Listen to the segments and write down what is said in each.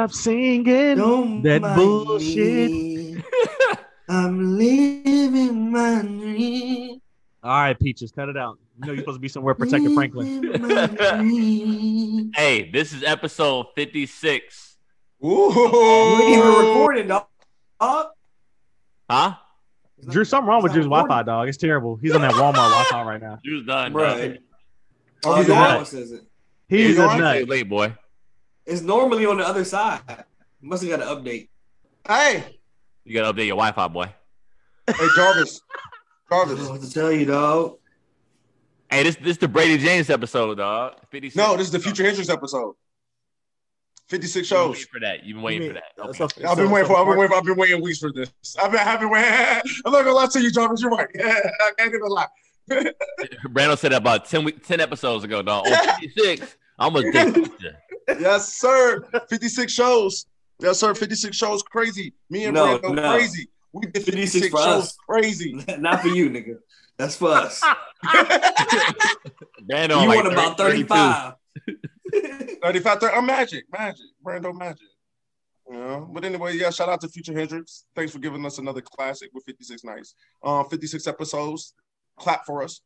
Stop nuts. singing Don't that bullshit. me. I'm living my dream. All right, Peaches, cut it out. You know you're supposed to be somewhere protecting Franklin. Living my dream. Hey, this is episode 56. Ooh, you ain't even recording, dog. Huh? Drew, something wrong with Drew's Wi-Fi, dog. It's terrible. He's on that Walmart Wi-Fi right now. Drew's done. Right. Oh, he's a other nut. one says it. He's You a nut. Late boy. It's normally on the other side. Must have got an update. Hey, You gotta update your Wi-Fi, boy. hey, Jarvis. I don't Jarvis. know what to tell you, dog. Hey, this this the Brady James episode, dog. 56. No, this is the Future Hendrix episode. 56 You've been shows. waiting for that. You've been waiting for that. Okay. So- I've been so- waiting for. I've been waiting. For, I've been waiting weeks for this. I've been. I've been waiting. I'm not gonna lie to you, Jarvis. You're right. I can't even lie. Brando said that about 10 week, 10 episodes ago, dog. On 56, I'm a dick. Yes, sir. 56 shows. Yes, sir. 56 shows. Crazy. Me and No, Brando, no. crazy. We did 56 56 for shows. us. Crazy. Not for you, nigga. That's for us. Brando, you like want about 35. 35, 30. I'm magic. Magic. Brando magic. You know? But anyway, yeah, shout out to Future Hendrix. Thanks for giving us another classic with 56 nights. Um, 56 episodes. Clap for us.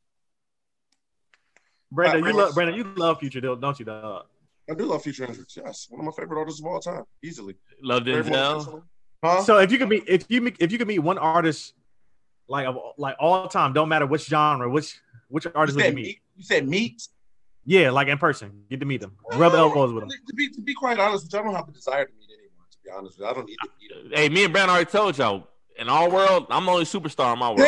Brandon, you love right. Brandon, you love Future, don't you, dog? I do love Future Hendrix. Yes. One of my favorite artists of all time. Easily. Love Very Denzel. Huh? So if you could meet if you meet- if you could meet one artist like of like all time, don't matter which genre, which which you, artist would you said meet? you said meat? Yeah, like in person, get to meet them, rub elbows with them. To be, to be quite honest with you, I don't have a desire to meet anyone, to be honest with you. I don't need to meet them. Hey, me and Brando already told y'all. In our world, I'm the only superstar in my world.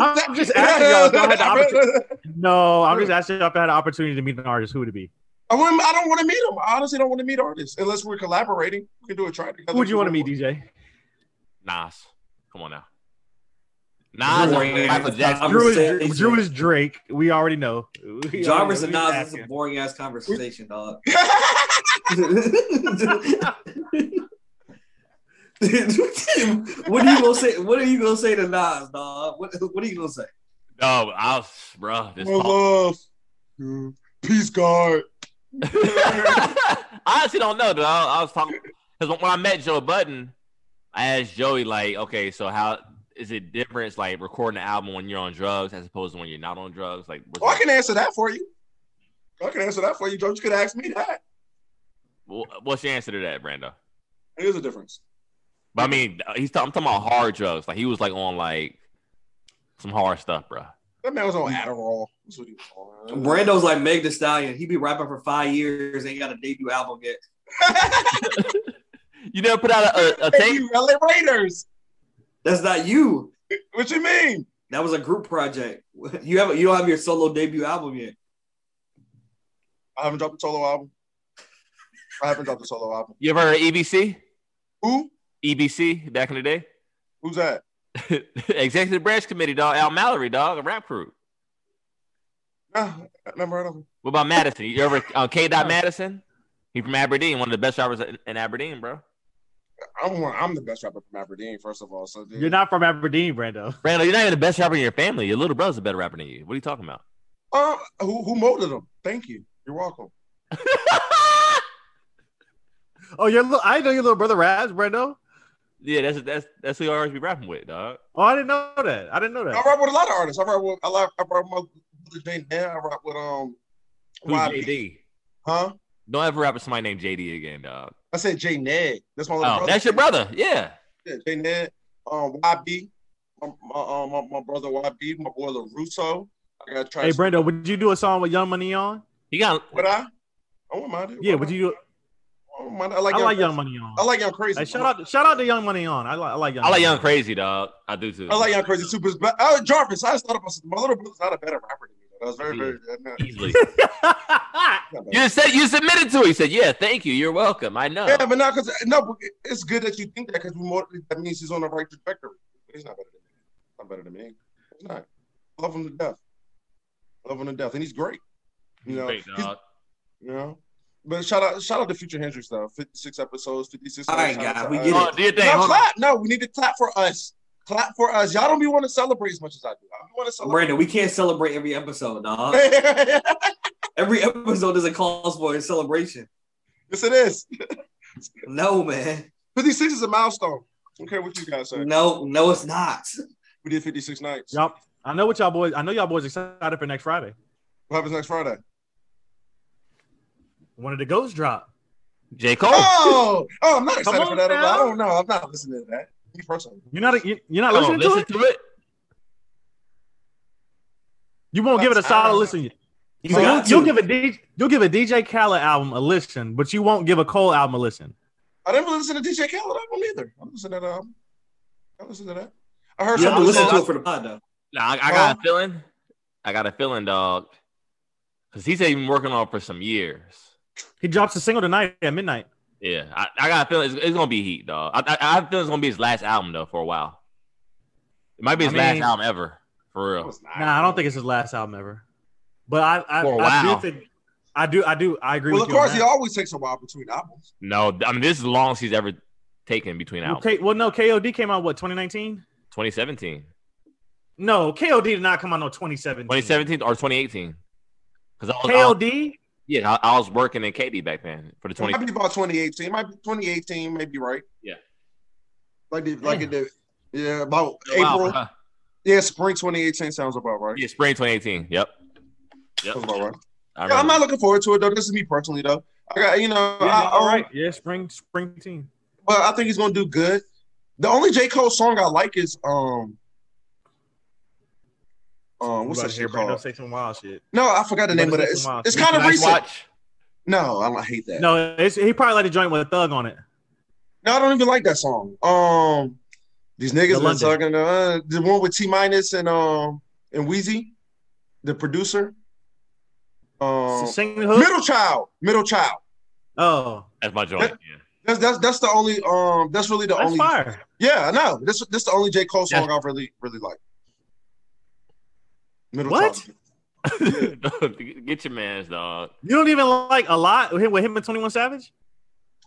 I'm just asking y'all if y'all had the opportunity. No, I'm just asking y'all if I had an opportunity to meet an artist, who would it be? I, wouldn't, I don't want to meet them. I honestly don't want to meet artists unless we're collaborating. We can do a try together. Who would you want to meet, DJ? Nas. Come on now. Nas Drew, or Michael Jackson. I'm Drew is, Drew is Drake. We already know. We Jarvis already and. Nas We is a boring ass conversation, dog. what are you gonna say? What are you gonna say to Nas, dog? What, what are you gonna say? No, I was, bro. This My love. Peace, God. I honestly don't know, though. I, I was talking because when I met Joe Budden, I asked Joey like, okay, so how is it different? Like recording an album when you're on drugs as opposed to when you're not on drugs. Like, Oh, I can answer that for you. I can answer that for you, Joe. You could ask me that. wh- what's your answer to that, Brando? Here's a difference. But I mean, he's ta- I'm talking about hard drugs. Like he was like on like some hard stuff, bro. That man was on Adderall. That's what he was on. Brando's like Meg The Stallion. He be rapping for five years, ain't got a debut album yet. You never put out a, a, a Hey, tape. you LA Raiders. That's not you. What you mean? That was a group project. You have you don't have your solo debut album yet. I haven't dropped a solo album. I haven't dropped a solo album. You ever heard of EBC? Who? EBC back in the day. Who's that? Executive Branch Committee, dog. Al Mallory, dog, a rap crew. Nah, I never heard of him. What about Madison? You ever uh, K. Dot Madison? He from Aberdeen, one of the best rappers in, in Aberdeen, bro. I'm one, I'm the best rapper from Aberdeen, first of all. So dude, You're not from Aberdeen, Brando. Brando, you're not even the best rapper in your family. Your little brother's a better rapper than you. What are you talking about? Uh, who who molded him? Thank you. You're welcome. Oh, your little, I know your little brother raps, Brando. Yeah, that's that's that's who you always be rapping with, dog. Oh, I didn't know that. I didn't know that. I that. rap with a lot of artists. I rap with I rap, I rap with my Brother Jane Dan. I rap with um Who's YB. JD? Huh? Don't ever rap with somebody named JD again, dog. I said J Ned. That's my little Oh, brother. that's your brother. Yeah. Yeah, J Ned. Um YB. My, my, um, my, my brother YB, my boy LaRusso. I gotta try Hey, Brando, would you do a song with Young Money on? He got Would I? I wouldn't mind it. Yeah, would you do? I, wouldn't mind it. I like, I young, like Young Money on. I like Young Crazy. Hey, shout out, shout out to Young Money on. I like, I like Young. I like Young On. Crazy, dog. I do too. I like Young Crazy too. But oh, Jarvis, I just thought about my little brother's not a better rapper than me. That was very, very. not- easily. You said you submitted to it. He said, "Yeah, thank you. You're welcome. I know." Yeah, but not because no, but it's good that you think that because we more that means he's on the right trajectory. But he's not better than me. Not better than me. He's not. Love him to death. Love him to death, and he's great. You know, Great, he's- dog. you know, But shout out, shout out to Future Hendrix though. Fifty six episodes, fifty six. All right, guys, we get Oh, it. do your thing. No, clap. No, we need to clap for us. Clap for us. Y'all don't be want to celebrate as much as I do. I want to celebrate. Brandon, we can't celebrate every episode, dog. Every episode is a cause for a celebration. yes, it is. No, man. 56 is a milestone. Okay, what you guys say? No, no, it's not. We did 56 nights. Y'all, I know what y'all boys. I know y'all boys excited for next Friday. What happens next Friday? When did the ghost drop? J. Cole. Oh, oh, I'm not excited for that. now. I don't know. I'm not listening to that. Me personally. You're not. You, you're not Come listening on, to listen it. to it. You won't give it a solid listen. You So you'll, got you'll to. give a D, you'll give a DJ Khaled album a listen, but you won't give a Cole album a listen. I didn't listen to DJ Khaled album either. I listened to that album. I listened to that. I heard You have to listen to it for the pod, though. Nah, I, I got oh. a feeling. I got a feeling, dog. Because he said he's been working on it for some years. He drops a single tonight at midnight. Yeah, I, I got a feeling it's, it's gonna be heat, dog. I, I, I have a feeling it's gonna be his last album though for a while. It might be his I last mean- album ever, for real. Nah, I don't think it's his last album ever. But I, I, For a I while. do think, I do, I do, I agree Well, with of you. on course, he always takes a while between albums. No, I mean this is the longest he's ever taken between Well, albums. K, well, no, KOD came out what 2019. 2017, No, KOD did not come out no 2017. 2017 or 2018. Because I I was- KOD. Yeah, I, I was working in KD back then for the It 20. might be about 2018. It might be 2018, maybe right. Yeah. Like the, like it did. Yeah, about Wow. April. Uh, Yeah, spring 2018 sounds about right. Yeah, spring 2018. Yep. Yep. Sounds about right. I Yeah, I'm not looking forward to it though. This is me personally though. I got you know, Yeah, I, all um. Yeah, spring, spring team. But I think he's gonna do good. The only J Cole song I like is um, um, what's about that to hear shit Brando called? say some wild shit. No, I forgot the You name of it. It's, it's kind of Nice recent. watch. No, I don't hate that. No, it's, he probably like to join with a thug on it. No, I don't even like that song. Um, these niggas The been London. talking. Uh, the one with T minus and um and Wheezy, the producer. Um, Sing the hook. middle child, middle child. Oh, That's my joint. Yeah. That's that's that's the only um that's really the that's only fire. yeah I know this this the only J Cole song Yeah. I really really like. Middle What? Get your man's dog. You don't even like a lot with him, with him and Twenty One Savage.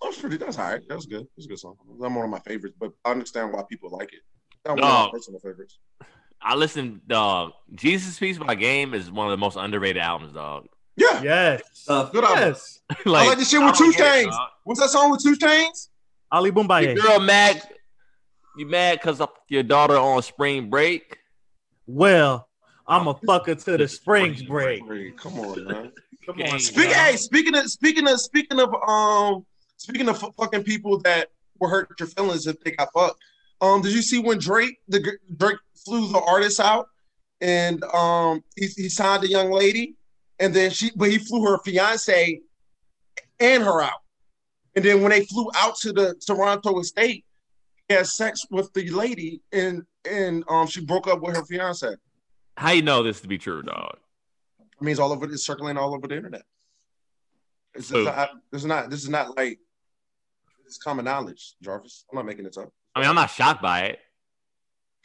That was pretty. That's all right. That was good. It was a good song. That's one of my favorites, but I understand why people like it. Not one of my personal favorites. I listen, dog. Jesus Piece by Game is one of the most underrated albums, dog. Yeah, Yes. Uh, good album. yes. I like the shit I with Two get it, Chains. What's that song with 2 Chainz? Ali Your Bomaye. girl mad. You mad because your daughter on spring break? Well, I'm a fucker to the springs break. Come on, man. Come on. Speak, hey, speaking of speaking of speaking of um speaking of fucking people that will hurt your feelings if they got fucked. Um, did you see when Drake the Drake flew the artist out and um he, he signed a young lady and then she but he flew her fiance and her out. And then when they flew out to the Toronto estate, he had sex with the lady and and um she broke up with her fiance. How you know this to be true, dog? It means all over it's circling all over the internet. It's, Who? not, this is not this is not like it's common knowledge, Jarvis. I'm not making this up. I mean, I'm not shocked by it.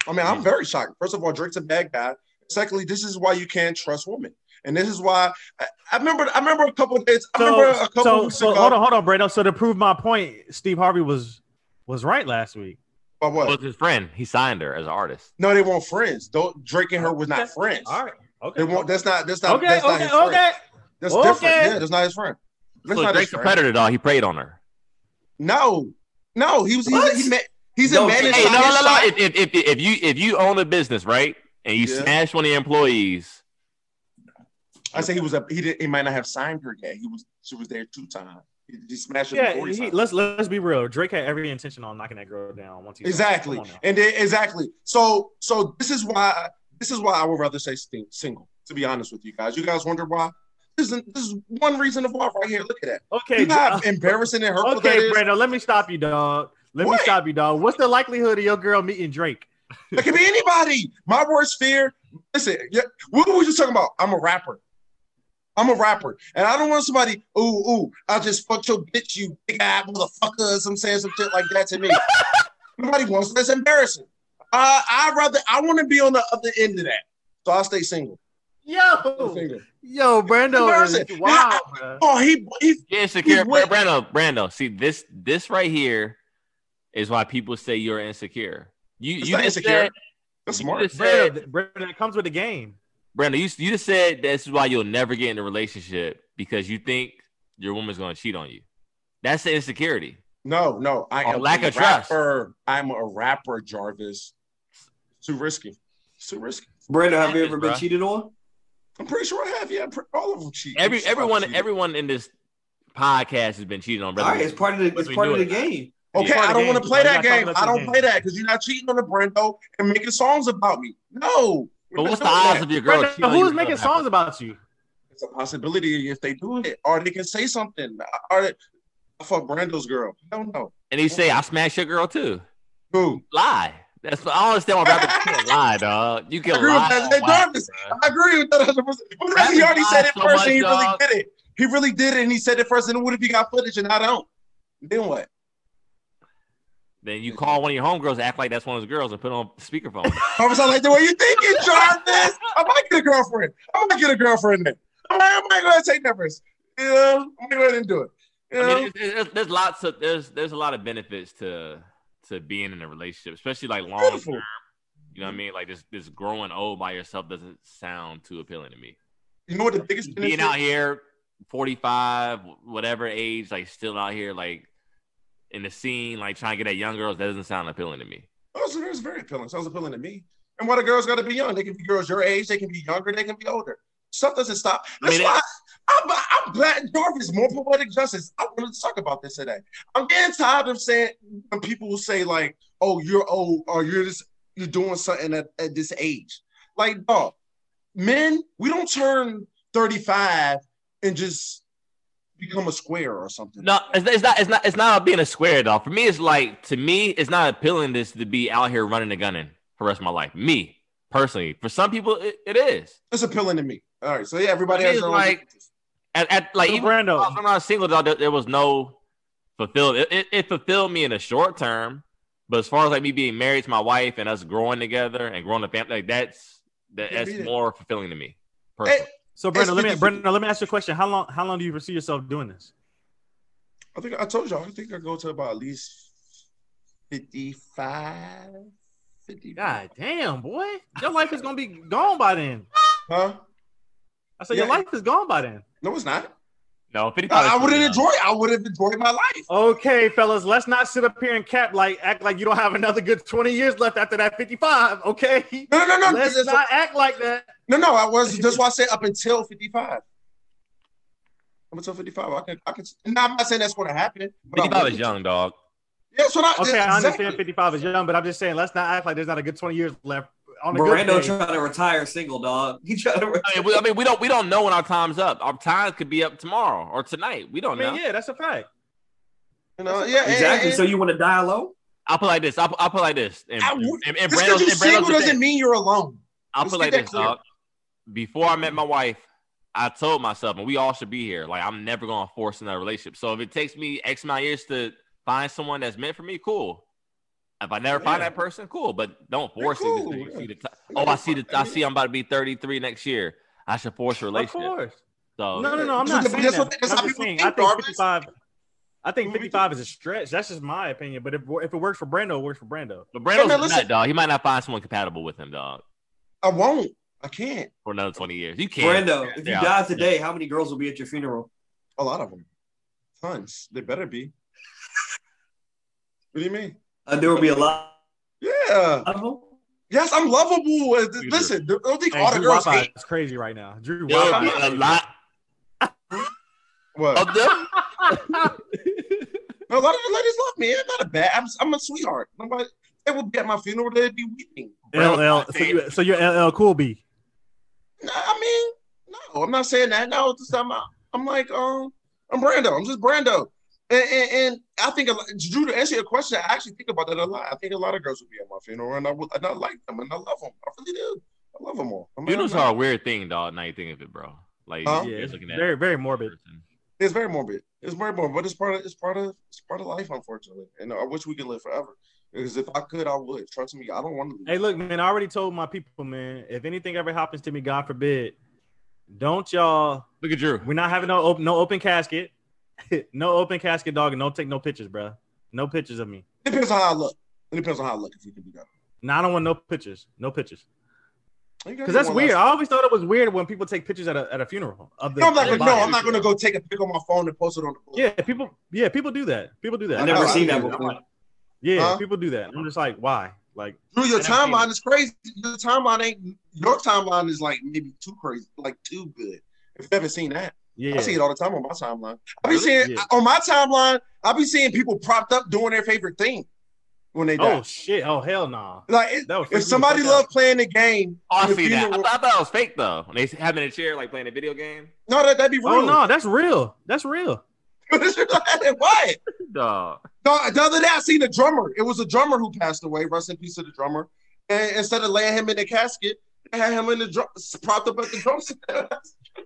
I mean, I'm very shocked. First of all, Drake's a bad guy. Secondly, this is why you can't trust women. And this is why I, I remember I remember a couple of days. I remember So, a couple so, weeks so ago. hold on, hold on, Brando. So to prove my point, Steve Harvey was was right last week. About what? Well, it's his friend. He signed her as an artist. no, they weren't friends. Don't Drake and her was not Okay. friends. All right. Okay. They won't, that's not that's not okay. that's not Okay. his friend. Okay. That's Okay. different. Yeah, that's not his friend. That's So not his Drake's a friend. predator, dog. He preyed on her. No, no, he was he's What? a, he ma- he's No, a man hey, Hey, inside no, no, his no, no. side. If, if, if, if you if you own a business, right, and you Yeah. smash one of your employees, I say he was a he did he might not have signed her yet. He was she was there two times. He, he smashed her Yeah. before he let's let's be real. Drake had every intention on knocking that girl down once he exactly on and then exactly. So so this is why this is why I would rather say sting, single. To be honest with you guys, you guys wonder why. This is this is one reason of why right here. Look at that. Okay. You know how uh, embarrassing and hurtful okay, is. Brando. Let me stop you, dog. Let me stop you, dog. What's the likelihood of your girl meeting Drake? It could be anybody. My worst fear. Listen, yeah, what were we just talking about? I'm a rapper. I'm a rapper, and I don't want somebody. Ooh, ooh! I just fucked your bitch, you big ass motherfucker. I'm saying some shit like that to me. Nobody wants that's embarrassing. Uh, I rather I want to be on the other end of that, so I'll stay single. Yo, Finger. yo, Brando is wow. bruh. Oh, he he. You're insecure, He's. Brando. Brando, see this this right here is why people say you're insecure. You It's you not just insecure. said That's you smart. Brando, Brando, it comes with the game. Brando, you, you just said this is why you'll never get in a relationship because you think your woman's gonna cheat on you. That's the insecurity. No, no. I Or am lack a of trust. rapper. I'm a rapper, Jarvis. It's too risky. It's too risky. Brandon, have you ever been cheated on? I'm pretty sure I have. Yeah, pre- all of them cheat. Every I'm sure I've everyone cheated. everyone in this podcast has been cheated on, All brother. right, it's part of the it's part of the it game. Okay, I don't want to play that game. I don't play that because you're not cheating on the Brendo and making songs about me. No. But what's the not odds of your girl? Brando, cheating who's making songs rapper? about you? It's a possibility if they do it, or they can say something. Or they, I fuck Brando's girl. I don't know. And he say, "I smash your girl too." Who? Lie. That's what I don't understand why rappers can't lie, dog. You I can agree with lie. that. on Hey, wax, Jarvis, bruh. I agree with that 100. percent But he already said lie it so first, much, and he really did it. He really did it, and he said it first. And what if he got footage and I don't? Then what? Then you call one of your homegirls, act like that's one of those girls, and put on speakerphone. I was like the way you thinking, Jarvis. I might get a girlfriend. I might get a girlfriend then. I might, I might go ahead and take risk. You know, I might go ahead and do it. You I mean, there's, there's, lots of there's there's a lot of benefits to to being in a relationship, especially like long Beautiful. term. You know what I mean? Like this this growing old by yourself doesn't sound too appealing to me. You know what the biggest benefit? Being out here, forty five, whatever age, like still out here, like in the scene, like trying to get at young girls, that doesn't sound appealing to me. Oh, so that's very appealing. Sounds appealing to me. And why the girls got to be young? They can be girls your age. They can be younger. They can be older. Stuff doesn't stop. I That's mean, why I'm, I'm glad Jarvis more poetic justice. I wanted to talk about this today. I'm getting tired of saying when people will say like, "Oh, you're old," or "You're this, you're doing something at, at this age." Like, dog, men, we don't turn 35 and just become a square or something. No, it's, it's not. It's not. It's not about being a square though. For me, it's like to me, it's not appealing this to be out here running and gunning for the rest of my life. Me personally, for some people, it, it is. It's appealing to me. All right, so yeah, everybody has is their like- At, at like So, even Brando. when I was single, though, there, there was no fulfilled. It, it, it fulfilled me in the short term, but as far as like me being married to my wife and us growing together and growing a family, like that's that, that's more fulfilling to me. Personally. Hey, So, Brando, let me 50-50. Let me ask you a question. How long how long do you foresee yourself doing this? I think I told y'all. I think I go to about at least 55. 50. God damn, boy. Your life is gonna be gone by then. Huh? I said your life is gone by then. No, it's not. No, fifty five. I, I wouldn't enjoy. I would have enjoyed my life. Okay, fellas, let's not sit up here and cap like act like you don't have another good 20 years left after that 55. Okay. No, no, no, no. Let's That's- not act like that. no, no. I was. That's why I said up until 55. Up until 55. I can. I can. No, I'm not saying that's going to happen. Fifty five is young, dog. Yeah, that's what I. Okay, I understand 55 is young, but I'm just saying let's not act like there's not a good 20 years left on a good trying to retire single, dog. He trying to. Retire. I mean, we, I mean, we don't we don't know when our time's up. Our time could be up tomorrow or tonight. We don't mean, know. yeah, that's a fact. You know, yeah, Exactly. and- So you want to die low? I'll put like this. I'll, I'll put like this. And, I and, and just Brando's- you're and single doesn't thing. mean you're alone. I'll Let's put like this, clear. dog. Before I met my wife, I told myself, and we all should be here. Like I'm never gonna force another relationship. So if it takes me X amount of years to find someone that's meant for me, cool. If I never find that person, cool. But don't force it. cool, until you see the ti- oh, I see the. I see. I'm about to be 33 next year. I should force a Of relationship. course. So No, no, no. I'm not what- saying that's that. what- that's I'm just saying, think, I think 55. I think 55 is a stretch. That's just my opinion. But if, if it works for Brando, it works for Brando. But Brando's man, a listen. nut, dog. He might not find someone compatible with him, dog, I won't. I can't. for another 20 years. You can't. Brando, if you Yeah. die today, how many girls will be at your funeral? A lot of them. Tons. They better be. What do you mean? Uh, there will be a lot Yeah. of them. Yes, I'm lovable. Uh, Drew. Listen, don't think Hey, all the Drew girls Wi-Fi hate. is crazy right now. Drew Yeah, Wi-Fi is a lot What? of them. A lot of the ladies love me. I'm not a bad. I'm, I'm a sweetheart. Nobody. They would be at my funeral. They'd be weeping. LL. So, you, so you're LL Cool B. No, I mean, no, I'm not saying that. No, it's just, I'm, I'm like, um, I'm Brando. I'm just Brando. And, and, and I think, Drew, to answer your question, I actually think about that a lot. I think a lot of girls would be at my funeral, and I would, and I like them, and I love them. I really do. I love them all. I mean, Funerals I'm are a weird thing, dog. Now you think of it, bro. Like, Huh? Yeah, it's looking at very, very morbid. person. It's very morbid. It's very morbid, but it's part of it's part of it's part of life, unfortunately. And I wish we could live forever. Because if I could, I would. Trust me, I don't want to. Hey, look, man. I already told my people, man. If anything ever happens to me, God forbid, Don't y'all? Look at Drew. We're not having no open, no open casket, no open casket, dog, and don't take no pictures, bro. No pictures of me. Depends on how I look. It depends on how I look if you can do that. No, I don't want no pictures. No pictures. Because that's weird. last- I always thought it was weird when people take pictures at a, at a funeral of the. No, I'm not gonna. No. I'm not gonna go take a pic on my phone and post it on the. board. Yeah, people. Yeah, people do that. People do that. I never seen that that. before. Yeah, Huh? people do that. I'm just like, why? Like, Drew, your I never seen timeline it. is crazy. Your timeline ain't. Your timeline is like maybe too crazy, like too good. If you haven't seen that, yeah, I see it all the time on my timeline. I be Really? seeing Yeah. on my timeline. I be seeing people propped up doing their favorite thing when they die. Oh shit! Oh hell no! like it- that would freak me if somebody loved out. playing the game, Oh, I the see that. I thought, I thought it was fake though. When they have him in a chair like playing a video game. no, that that'd be oh, real. Oh no, that's real. That's real. Why? Dog. No, the other day I seen a drummer. It was a drummer who passed away. Rest in peace to the drummer. And instead of laying him in the casket, they had him in the drum, propped up at the drum set.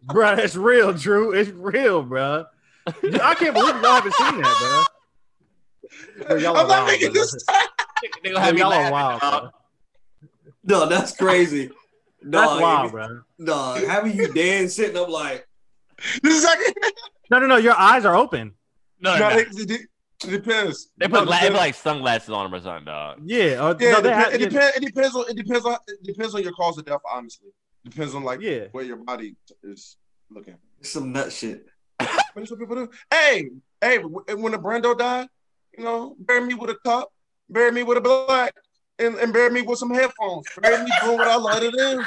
Bro, it's real, Drew. It's real, bro. I can't believe y'all haven't seen that, bro. Bro, y'all I'm not wild, making bro. this. They gonna have me y'all are wild, bro. No, that's crazy. That's Dog, wild, bro. Dog, having you dead sitting up like This is like No, no, no. Your eyes are open. No, no, no, it, it, it depends. They No, put, la- they depends. put like sunglasses on them or something, dog. Yeah. Or, yeah, no, it, they depends, have, it depends. It depends on it depends on it depends on your cause of death. Honestly, depends on like Yeah. where your body is looking. It's some nut shit. What some people do? Hey, hey, when the Brando died, you know, bury me with a cup, bury me with a black, and, and bury me with some headphones. Bury me doing what I love to do.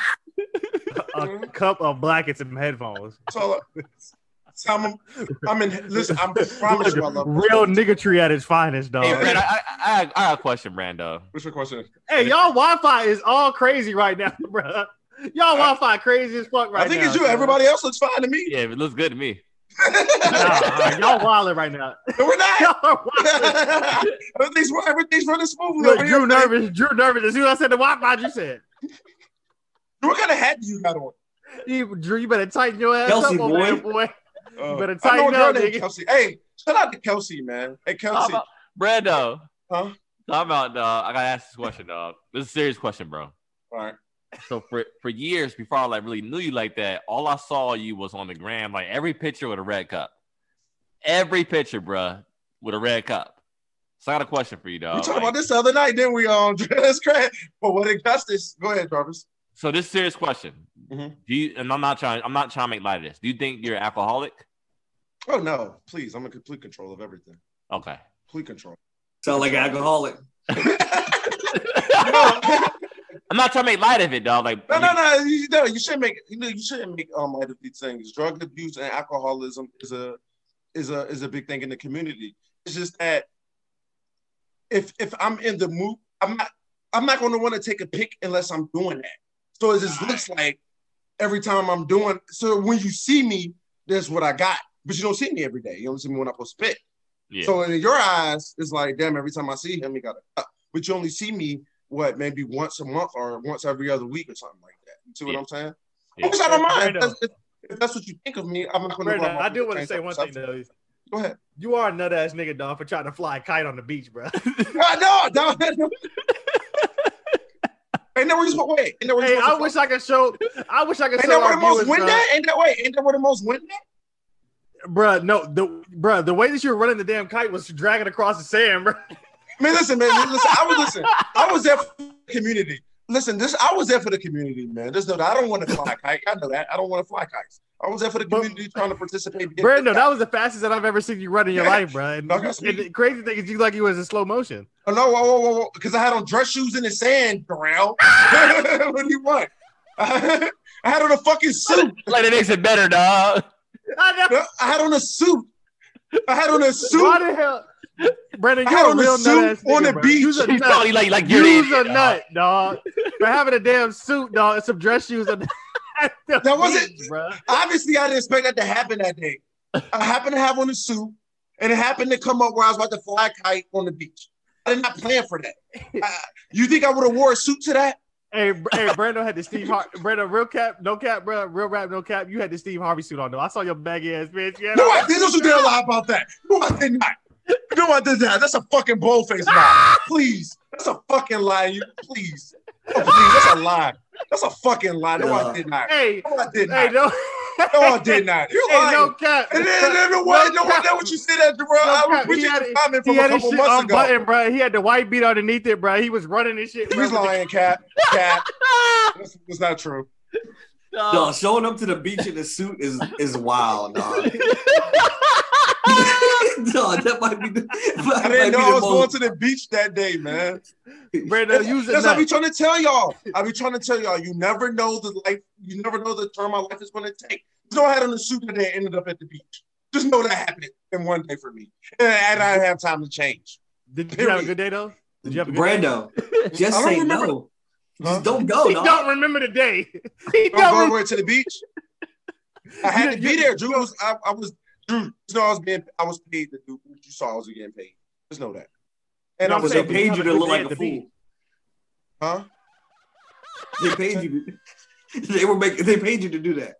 a mm-hmm. cup of blackets and some headphones. So, uh, so I'm, I'm in. Listen, I'm I promise you, I love Real niggatry at its finest, dog. Hey, I, I, I, I got a question, Brando. What's your question? Hey, y'all Wi-Fi is all crazy right now, bro. Y'all Wi-Fi crazy as fuck right now. I think it's you. dog. Everybody else looks fine to me. Yeah, it looks good to me. Nah, nah, y'all wilding right now. No, we're not. Y'all are wilding. everything's everything's running smoothly. Look, over here. Drew nervous. Drew nervous. As soon as I said the Wi-Fi, you said, What kind of hat do you got on? you, "Drew, you better tighten your ass Kelsey, up, over there, boy. boy." Uh, better tighten a girl up, nigga. Kelsey. Hey, shout out to Kelsey, man. Hey, Kelsey. about, Brando, Huh? talk about, dog. I gotta ask this question, dog. This is a serious question, bro. All right. So for for years before I like really knew you like that, all I saw you was on the gram, like every picture with a red cup, every picture, bruh, with a red cup. So I got a question for you, dog. we talked Like, about this the other night, didn't we? Um, that's great. But what injustice? Go ahead, Jarvis. So this serious question. Mhm. Do you? And I'm not trying. I'm not trying to make light of this. Do you think you're an alcoholic? Oh no, please! I'm in complete control of everything. Okay. Complete control. Sound like an alcoholic. I'm not trying to make light of it, dog. Like No, no, no. You, no, you shouldn't make. You know, you shouldn't make um light of these things. Drug abuse and alcoholism is a is a is a big thing in the community. It's just that if if I'm in the mood, I'm not I'm not going to want to take a pic unless I'm doing that. So it just looks like every time I'm doing. So when you see me, that's what I got. But you don't see me every day. You only see me when I post pic. Yeah. So in your eyes, it's like, damn, every time I see him, he got a cup. But you only see me, what, maybe once a month or once every other week or something like that. You see what Yeah. I'm saying? Yeah. Which I don't mind. Brando. If, if that's what you think of me, I'm not going to. Brandon, I do want to say one thing though. Go ahead. You are a nut ass nigga, dog, for trying to fly a kite on the beach, bro. No, no, no. Ain't that where you supposed wait? Ain't that where you hey, I to wish fly? I could show. I wish I could Ain't show that where our the most viewers, wind bro. at? Ain't that wait? Ain't that where the most wind at? Bruh, no, the bruh, the way that you were running the damn kite was dragging across the sand, bro. Man, listen, man, listen. I was listen. I was there for the community. Listen, this I was there for the community, man. Just know that I don't want to fly kite. I know that. I don't want to fly kites. I was there for the community trying to participate. get Brando, that was the fastest that I've ever seen you run in your life, bro. And, that's and the crazy thing is, you like you was in slow motion. Oh, no, whoa, whoa, whoa, whoa, because I had on dress shoes in the sand, Darrell. what do you want? I had on a fucking suit. like it makes it better, dog. I. I had on a suit. I had on a suit. Why the hell, Brandon? I You're had a on a real suit nut ass on the bro. beach. You's a He's nut. probably like like you're You's a nut, dog. For having a damn suit, dog, and some dress shoes. On the, That wasn't- bro. Obviously, I didn't expect that to happen that day. I happened to have on a suit, and it happened to come up where I was about to fly a kite on the beach. I did not plan for that. Uh, you think I would have wore a suit to that? Hey, Br- hey, Brando had the Steve Har- Brando, real cap, no cap, bro, real rap, no cap. You had the Steve Harvey suit on though. I saw your baggy ass bitch. Yeah, No, I did not dare lie about that. No, I did not. No, I did not. That's a fucking boldface lie. Please. That's a fucking lie. You please. Oh, please. That's a lie. That's a fucking lie. No, I did not. Hey, No, I did not. hey, not. no, No, I did not. You're Hey, lying. no cap. and then, and then what? No, No what? That what you said, that, bro? I cap. was He reaching had a comment from a couple shit months ago. unbuttoned, bro. He had the white beat underneath it, bro. He was running his shit. He was bro. lying, Cap. Cap. That's, that's not true. Dog, showing up to the beach in a suit is is wild, dog. dog, that might be the. That I didn't be know the I was going to the beach that day, man. Brandon, use it. That's what I nut. be trying to tell y'all. I be trying to tell y'all. You never know the life. You never know the turn my life is going to take. You know, I had on a suit that day, ended up at the beach. Just know that happened in one day for me, and, and I didn't have time to change. Did you have a good day though? Did you have a good day? Brando, just say remember. no. Huh? Just don't go, He dog. don't remember the day. He I'm don't going remember. to the beach. I had to be there. Drew was. I, I was. Drew. You know, I was being. I was paid to do what you saw. I was getting paid. Just know that. And No, I I'm was. They paid you to look like a fool. Huh? They paid you. They were making. They paid you to do that.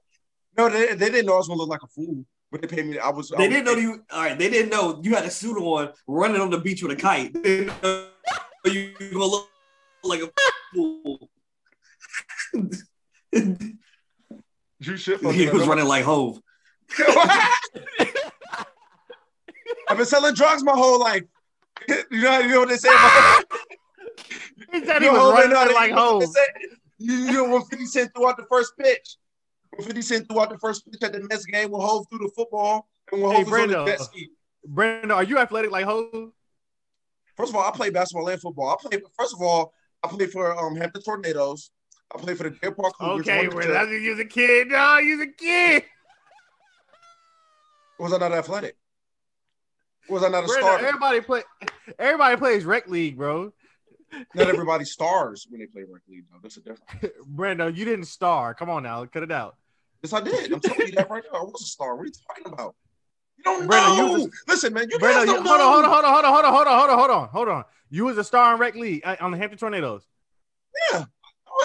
No, they, they didn't know I was gonna look like a fool, but they paid me. I was. I They was didn't know you. All right, they didn't know you had a suit on, running on the beach with a kite. They didn't know you were gonna look like a fool. Drew shit. he was running like Hove. I've been selling drugs my whole life. You know, you know what they say about He said he you know, was running they like they- you. You, know when 50 Cent threw out the first pitch. When 50 Cent threw out the first pitch at the Mets game when Hove threw the football and when Hey, Hove was on the Brando. jet ski. Brandon, are you athletic like Hov? First of all, I play basketball and football. I play first of all, I play for um Hampton Tornadoes. I play for the Deer Park Cougars. Okay, well, that's you was a kid. No, you was a kid. Was I not athletic? Was I not a starter? everybody play. Everybody plays rec league, bro. Not everybody stars when they play rec league, though. That's a difference. Brandon, you didn't star. Come on now, cut it out. Yes, I did. I'm telling you that right now. I was a star. What are you talking about? You don't Brandon, know. you was Listen, man, you Brandon, guys don't hold on, hold on, hold on, hold on, hold on, hold on, hold on, hold on, hold on. You was a star in rec league uh, on the Hampton Tornadoes. Yeah,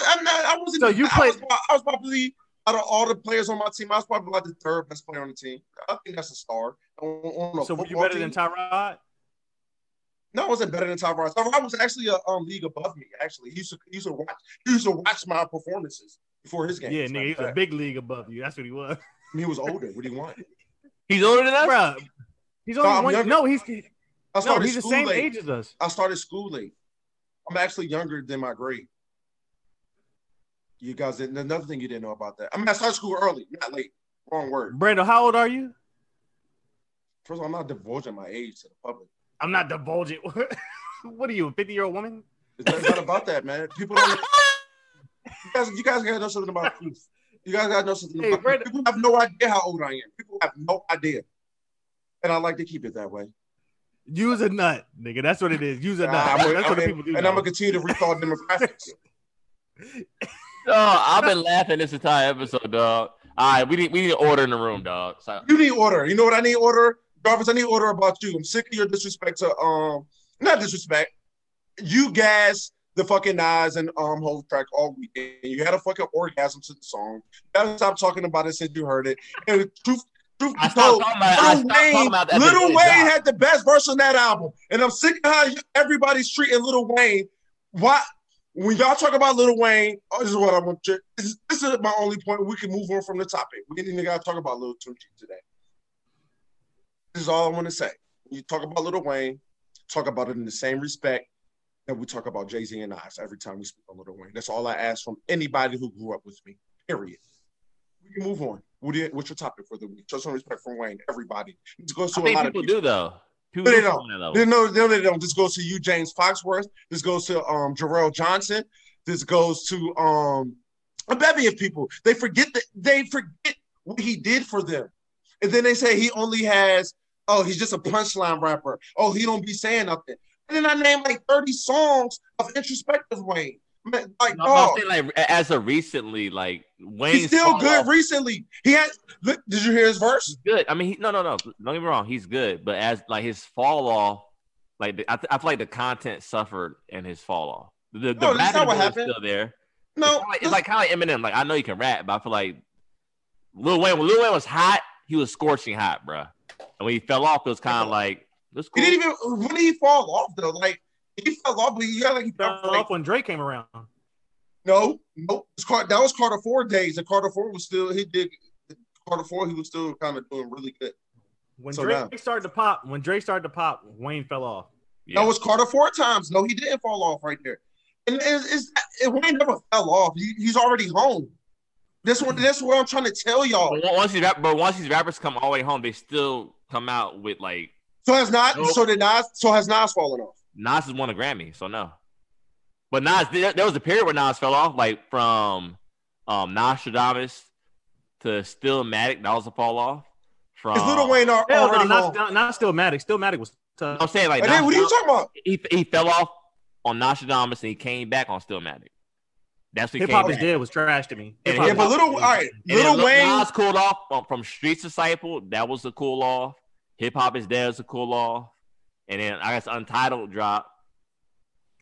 I'm not. I wasn't. So you I played- was, I was probably out of all the players on my team. I was probably like the third best player on the team. I think that's a star. On, on a So were you football better team. than Tyrod? No, I wasn't better than Tyrod. Tyrod was actually a um, league above me. Actually, he used to he used to watch he used to watch my performances before his game. Yeah, nigga, he was a big league above you. That's what he was, He was older. What do you want? He's older than us. bro. He's only I'm one. younger. No, he's I no, he's the same late. age as us. I started school late. I'm actually younger than my grade. You guys didn't. Another thing you didn't know about that. I mean, I started school early, not late. Wrong word. Brandon, how old are you? First of all, I'm not divulging my age to the public. I'm not divulging. what are you, a 50 year old woman? It's not, it's not about that, man. People don't. You guys, you guys gotta know something about truth. You guys gotta know something Hey, about Brandon- People have no idea how old I am. People have no idea, and I like to keep it that way. Use a nut, nigga. That's what it is. Use a nut. I'm That's what the and, people do. and know. I'm gonna continue to rethought demographics. No, I've been laughing this entire episode, dog. All right, we need we need order in the room, dog. So, You need order. You know what I need order, Jarvis? I need order about you. I'm sick of your disrespect to um, not disrespect. You gas the fucking eyes and um whole track all weekend. You had a fucking orgasm to the song. You gotta stop talking about it since you heard it. And truth, truth I told, talking about. I Little Wayne. Little Wayne had the best verse on that album, and I'm sick of how everybody's treating Little Wayne. Why? When y'all talk about Little Wayne, oh, this is what I want to. This is, this is my only point. We can move on from the topic. We didn't even got to talk about Little Tunechi today. This is all I want to say. When you talk about Little Wayne, talk about it in the same respect that we talk about Jay Z and Nas every time we speak on Little Wayne. That's all I ask from anybody who grew up with me. Period. We can move on. What you, what's your topic for the week? Show some respect for Wayne. Everybody. This goes to I a lot of people people. do though. No, they do don't. They no, no, they don't. This goes to you, James Foxworth. This goes to um Jarrell Johnson. This goes to um a bevy of people. They forget that they forget what he did for them, and then they say he only has. Oh, he's just a punchline rapper. Oh, he don't be saying nothing. And then I named like thirty songs of introspective Wayne. Like, No, saying like as of recently, like Wayne. he's still good. Recently, he had. Look, did you hear his verse? He's good. I mean, he, no, no, no. Don't get me wrong. He's good, but as like his fall off, like the, I, th- I feel like the content suffered in his fall off. The, the No, that's not what happened. still there. No, it's, like, it's like kind of like Eminem. Like I know you can rap, but I feel like Lil Wayne. When Lil Wayne was hot, he was scorching hot, bro. And when he fell off, it was kind of like this. he didn't even. When did he fall off though? Like he fell off, but he got like he fell for, like off when Drake came around. No, no, it's Car- that was Carter Four days, and Carter Four was still he did Carter Four, he was still kind of doing really good. When So Drake now- started to pop, when Drake started to pop, Wayne fell off. Yeah. That was Carter four times. No, he didn't fall off right there. And it's, it's, it Wayne never fell off. He, he's already home. This one, that's what I'm trying to tell y'all. But once these rap, but once these rappers come all the way home, they still come out with like So has not. Nope. So did Nas. So has Nas fallen off? Nas has won a Grammy, so no. But Nas, there, there was a period where Nas fell off, like from um Nostradamus to Stillmatic. That was a fall off. From Is Little Wayne al- Hell no, not, home? not, not Stillmatic. Still Matic was tough. I'm saying like And then what are you talking about? he he fell off on Nostradamus and he came back on Stillmatic. That's what he Hip hop is dead was trash to me. And Hip-hop Yeah, but Little. All right, And Little Wayne. Nas cooled off from, from Streets Disciple. That was a cool off. Hip hop is dead was a cool off. And then I guess Untitled drop.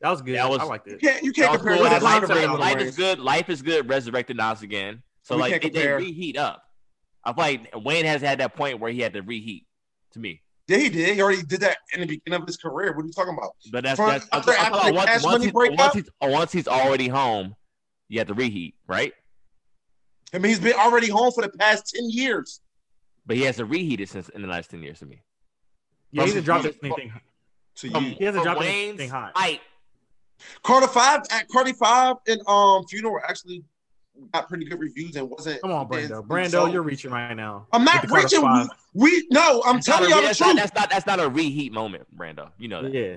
That was good. that was- I liked You can't. You can't was compare cool. Life, life, is- life is good. Life is good. Resurrected Nas again. So We like can't they, they reheat up. I feel like Wayne has had that point where he had to reheat. To me, Yeah, he did. He already did that in the beginning of his career. What are you talking about? but that's From- that's I- after- after once, Cash once Money he's, breakup? once, he's, once he's already home, you have to reheat, right? I mean, he's been already home for the past ten years. But he has to reheat it since in the last ten years to me. Yeah, he hasn't dropped from- anything. To From, you, He hasn't dropped Wayne's anything hot. height, Carter Five at Carter Five and um Funeral actually got pretty good reviews and wasn't. Come on, Brando. and Brando, so- you're reaching right now. I'm not With the Carter reaching. Five. We no. I'm That's telling y'all the that's truth. Not, that's not that's not a reheat moment, Brando. You know that. Yeah.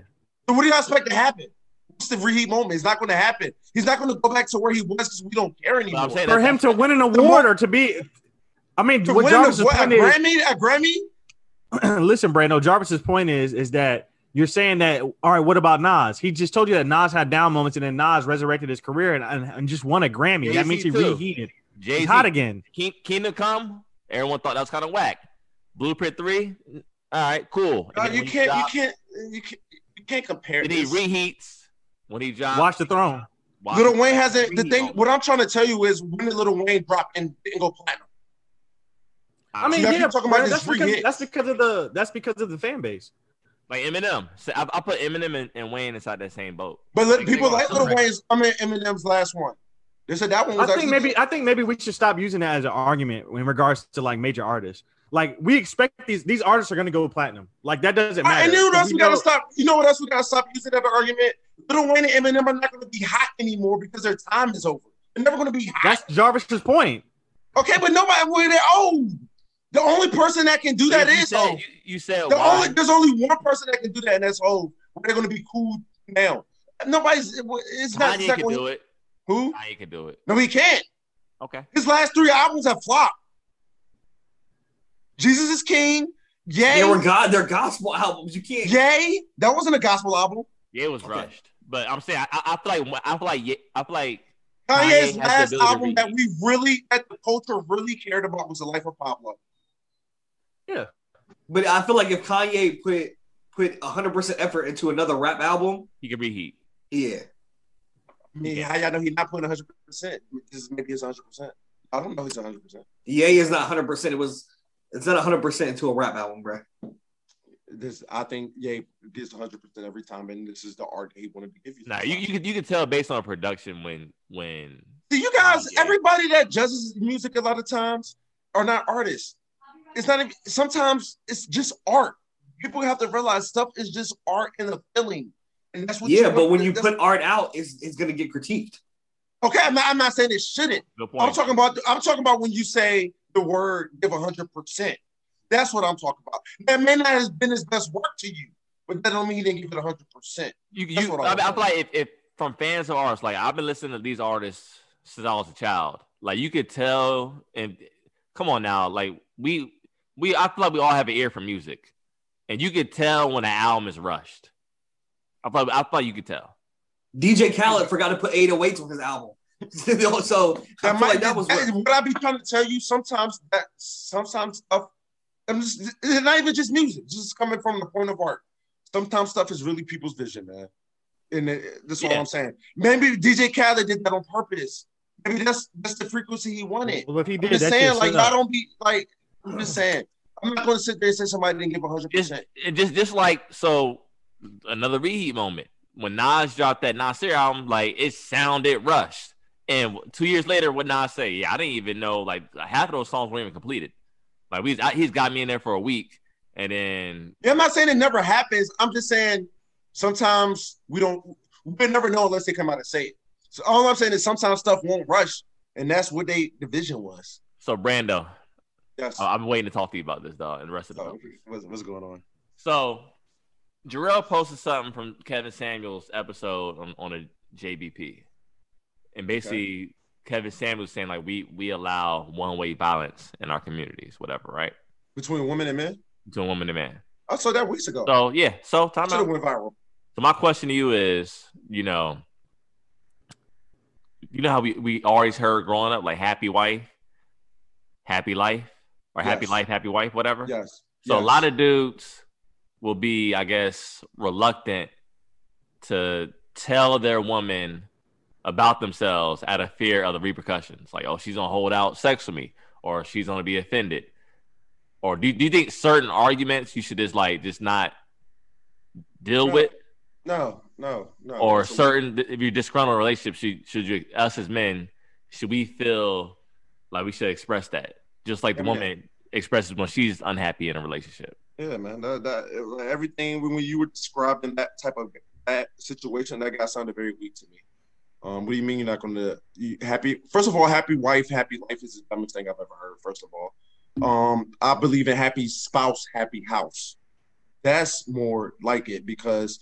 So what do you expect to happen? What's the reheat moment? It's not going to happen. He's not going to go back to where he was because we don't care anymore. I'm saying For him to win an more- award or to be, I mean, to what win Jarvis's a, a Grammy, a Grammy. listen, Brando. Jarvis's point is, is that you're saying that. All right, what about Nas? He just told you that Nas had down moments, and then Nas resurrected his career and, and, and just won a Grammy. that Jay-Z means he too. reheated. Jay He's hot again. Kingdom Come. Everyone thought that was kind of whack. Blueprint three. All right, cool. No, you can't. You can't. You can't. You can't compare. Then he This. reheats when he dropped. Watch the throne. Watch Little. Wayne hasn't. The thing. What I'm trying to tell you is when did Little Wayne drop and didn't go platinum? I mean, yeah, to talk about that's because hits. that's because of the that's because of the fan base. like Eminem. So I, I put Eminem and, and Wayne inside that same boat. But let, Like, people like gonna- Little Wayne's. I mean Eminem's last one. They said that one I think maybe good. I think maybe we should stop using that as an argument in regards to like major artists. Like we expect these these artists are going to go platinum. Like that doesn't matter. I knew what else We we gotta stop. You know what else we gotta stop using that argument? Little Wayne and Eminem are not gonna be hot anymore because their time is over. They're never gonna be hot. That's Jarvis's point. Okay, but nobody well, they're old. The only person that can do that you is said, old. you, you said The why? only there's only one person that can do that, and that's old. They're gonna be cool now. Nobody's. It's not. Kanye it's can do it. Who? Kanye can do it. No, he can't. Okay. His last three albums have flopped. Jesus is King. Yay. They were God. They're gospel albums. You can't. Yay. That wasn't a gospel album. Yeah, it was Okay. rushed. But I'm saying I, I I feel like I feel like yeah, I feel like Kanye's Kanye last album that we really, that the culture really cared about was The Life of Pablo. But I feel like if Kanye put put 100 percent effort into another rap album, he can reheat. yeah, I mean, Yeah. how y'all know he's not putting 100%? This is maybe it's 100%. I don't know he's 100%. Ye is not 100. percent It was. It's not 100 percent into a rap album, bro. This, I think, yeah, gives 100% every time, and this is the art he wanted to give you. Nah, you you can you can tell based on production when when See, you guys, Yeah. everybody that judges music a lot of times are not artists. It's not even, sometimes it's just art. People have to realize stuff is just art and a feeling. And that's what Yeah, but when you put art out, it's it's gonna get critiqued. okay, I'm not, I'm not saying it shouldn't. good point. I'm talking about I'm talking about when you say the word give hundred percent. That's what I'm talking about. That may not have been his best work to you, but that don't mean he didn't give it hundred percent. you you I, I mean, I feel like if, if from fans of artists, like I've been listening to these artists since I was a child. Like you could tell, and come on now, like we we I feel like we all have an ear for music, and you could tell when an album is rushed. I thought like, I feel like you could tell. DJ Khaled forgot to put 808s on his album. so I That feel might like that was that- what, what I be trying to tell you. Sometimes that sometimes stuff. I'm just it's not even just music. Just coming from the point of art. Sometimes stuff is really people's vision, man. And it, that's all I'm saying. Maybe DJ Khaled did that on purpose. Maybe that's that's the frequency he wanted. Well, if he did, I'm did, just saying, like, shut y'all don't be like. I'm just saying. I'm not going to sit there and say somebody didn't give 100. Just, percent just just like so another reheat moment when Nas dropped that Nasir album, like it sounded rushed. And two years later, what Nas say? Yeah, I didn't even know. Like half of those songs weren't even completed. Like we, I, he's got me in there for a week, and then Yeah, I'm not saying it never happens. I'm just saying sometimes we don't. We never know unless they come out and say it. So all I'm saying is sometimes stuff won't rush, and that's what they division was. so Brando, Yes. Uh, I- I'm waiting to talk to you about this, dog, and the rest of the. Oh, what's, what's going on? So, Jarrell posted something from Kevin Samuels' episode on, on a JBP, and basically Kevin Samuels saying like we we allow one way violence in our communities, whatever, right? Between women and men. Between women and man. I saw that weeks ago. So yeah, so time out. went viral. So my question to you is, you know, you know how we, we always heard growing up like happy wife, happy life, or happy life, happy wife, whatever. Yes. So Yes. a lot of dudes will be, I guess, reluctant to tell their woman about themselves out of fear of the repercussions. Like, oh, she's gonna hold out sex with me, or she's gonna be offended. Or do, do you think certain arguments you should just like just not deal No. with? No, no, no. or certain if you're disgruntled relationship should should you us as men should we feel like we should express that just like the mean- woman expresses when she's unhappy in a relationship Yeah, man. That, that everything when you were describing that type of that situation, that guy sounded very weak to me. Um, what do you mean you're not going to happy? First of all, happy wife, happy life is the dumbest thing I've ever heard. First of all, um, I believe in happy spouse, happy house. That's more like it because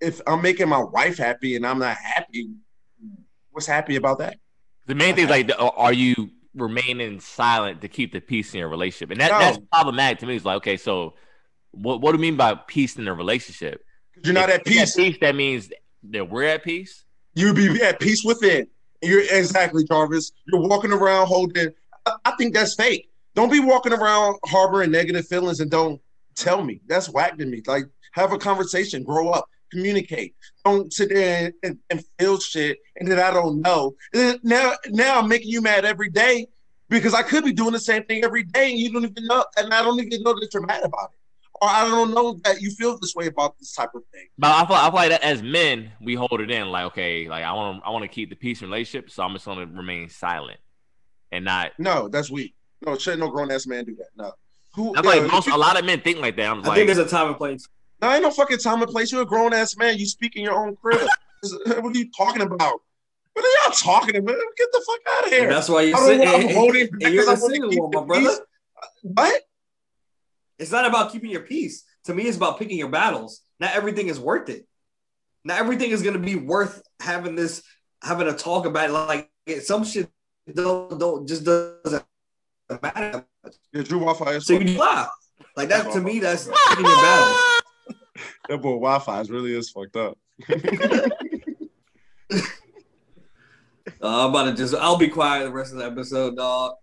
if I'm making my wife happy and I'm not happy, what's happy about that? the main thing is like are you remaining silent to keep the peace in your relationship and that, No. that's problematic to me it's like okay so what, what do you mean by peace in a relationship? You're not If at peace. peace that means that we're at peace You'd be at peace within. You're exactly, Jarvis. You're walking around holding. I, I think that's fake. Don't be walking around harboring negative feelings and don't tell me. That's whack to me. Like, have a conversation, grow up, communicate. Don't sit there and, and feel shit and then I don't know. And now, now I'm making you mad every day because I could be doing the same thing every day and you don't even know, and I don't even know that you're mad about it. Or I don't know that you feel this way about this type of thing. But I feel, I feel like that as men, we hold it in like, okay, like I want to, I want to keep the peace in relationship, so I'm just gonna remain silent and not. No, that's weak. No, shouldn't no grown ass man do that. No. Who? I feel like uh, most, a lot of men think like that. I'm I like, think there's a time and place. No, ain't no fucking time and place. You're a grown ass man. You speak in your own crib. what are you talking about? What are y'all talking about? Get the fuck out of here. And that's why you're sitting. I'm and- holding and back you're the single one, my brother. peace. What? It's not about keeping your peace. To me, it's about picking your battles. Not everything is worth it. Not everything is going to be worth having this, having a talk about. It. Like some shit don't don't just doesn't matter. Yeah, Drew Wi-Fi So you laugh. Like that to me, that's picking your battles. That boy Wi-Fi is really is fucked up. Uh, I'm about to just. I'll be quiet the rest of the episode, dog.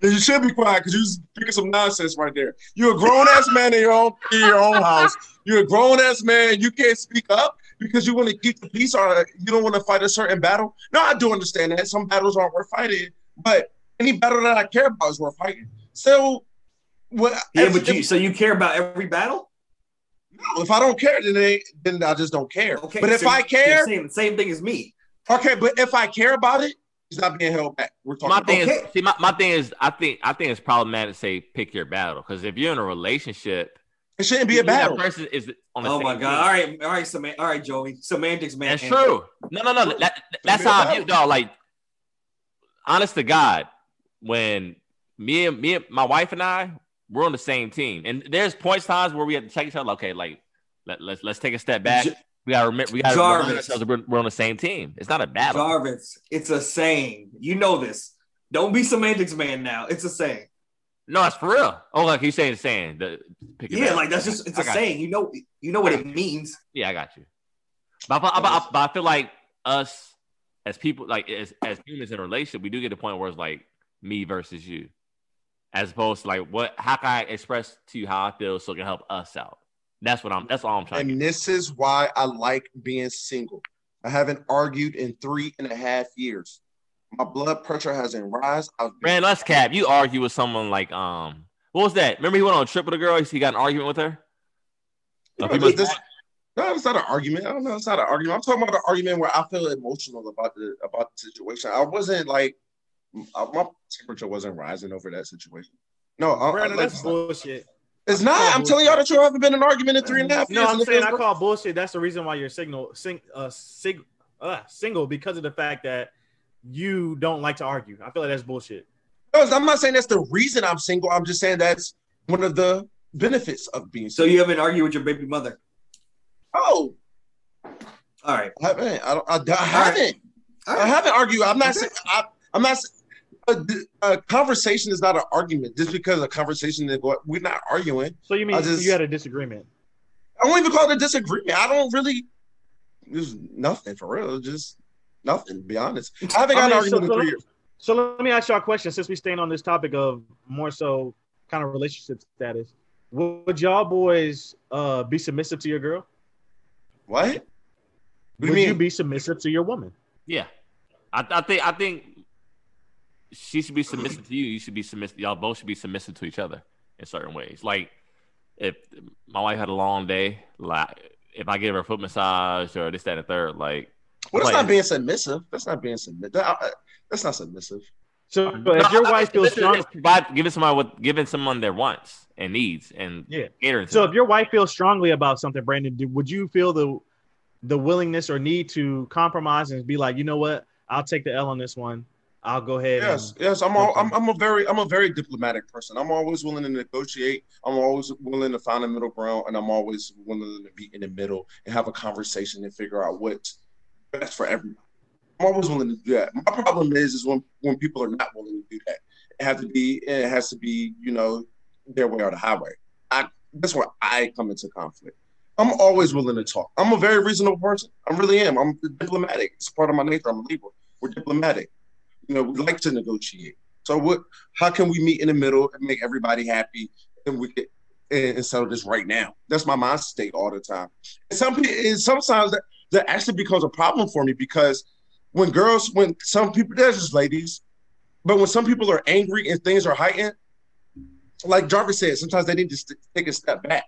You should be quiet because you're speaking some nonsense right there. You're a grown ass man in your own in your own house. You're a grown ass man. You can't speak up because you want to keep the peace or you don't want to fight a certain battle. No, I do understand that some battles aren't worth fighting, but any battle that I care about is worth fighting. So, what? Yeah, if, but you. if, So you care about every battle? If I don't care, then they, then I just don't care. Okay. but if so I care, saying the same thing as me. okay. But if I care about it, it's not being held back. We're talking. my thing Okay. is, see, my, my thing is, I think, I think it's problematic to say pick your battle because if you're in a relationship, it shouldn't be a know that battle. person is on the Oh same my team. god! All right, all right, Sem- all right, Joey. Semantics, man. That's true. No, no, no. That, that's how I view dog. Like, honest to God, when me and me and my wife and I, we're on the same team, and there's points times where we have to check each other. Okay, like let, let's let's take a step back. We gotta remember. We gotta Jarvis. remind ourselves we're, we're on the same team. It's not a battle. Jarvis, it's a saying. You know this. Don't be semantics, man. Now it's a saying. No, it's for real. Oh, like you saying, the saying the pick Yeah, like that's just it's I a saying. You know, you know what it means. Yeah, I got you. But, but, but, but I feel like us as people, like as, as humans in a relationship, we do get to the point where it's like me versus you, as opposed to like what? How can I express to you how I feel so it can help us out? That's what I'm. That's all I'm trying. to And this is why I like being single. I haven't argued in three and a half years. My blood pressure hasn't rise. I've Man, let's cap. You argue with someone like um, what was that? Remember he went on a trip with a girl. He got an argument with her. Few this, this. No, it's not an argument. I don't know. It's not an argument. I'm talking about an argument where I feel emotional about the about the situation. I wasn't like my temperature wasn't rising over that situation. No, I, Brandon, I, that's bullshit. it's not. I'm telling y'all that you haven't been in an argument in three and a half years. No, I'm saying I call bullshit. That's the reason why you're signal sing uh, sig, uh single because of the fact that you don't like to argue. I feel like that's bullshit. No, I'm not saying that's the reason I'm single. I'm just saying that's one of the benefits of being Single. So you haven't argued with your baby mother. oh, All right. I haven't. I, don't, I, I haven't. All I haven't argued. I'm not saying. I, I'm not. A, a conversation is not an argument. Just because a conversation that go, we're not arguing. So you mean just- you had a disagreement? I don't even call it a disagreement. I don't really. There's nothing for real. Just nothing. To be honest, I haven't got I an argument so- in three years. So let me ask y'all a question since we're staying on this topic of more so kind of relationship status. Would y'all boys uh be submissive to your girl? What? What do you Would mean? you be submissive to your woman? Yeah, I, I think I think she should be submissive to you. You should be submissive. Y'all both should be submissive to each other in certain ways. Like if my wife had a long day, like if I give her a foot massage or this, that, and the third, like well, that's like- not being submissive. That's not being submissive. That- uh, that's not submissive. So if your wife feels strong, it's giving someone what giving someone their wants and needs and yeah. catering. So them. if your wife feels strongly about something, Brandon, do, would you feel the the willingness or need to compromise and be like, you know what, I'll take the L on this one. I'll go ahead. Yes, and, yes. I'm, all, I'm I'm a very I'm a very diplomatic person. I'm always willing to negotiate. I'm always willing to find a middle ground, and I'm always willing to be in the middle and have a conversation and figure out what's best for everybody. I'm always willing to do that. My problem is is when when people are not willing to do that. It has to be it has to be you know their way or the highway. I that's where I come into conflict. I'm always willing to talk. I'm a very reasonable person. I really am. I'm diplomatic. It's part of my nature. I'm a Libra. We're diplomatic. You know, we like to negotiate. So what? How can we meet in the middle and make everybody happy, and we can and, and settle this right now? That's my mind state all the time. And some and sometimes that, that actually becomes a problem for me because when girls, when some people, there's just ladies, but when some people are angry and things are heightened, like Jarvis said, sometimes they need to take a step back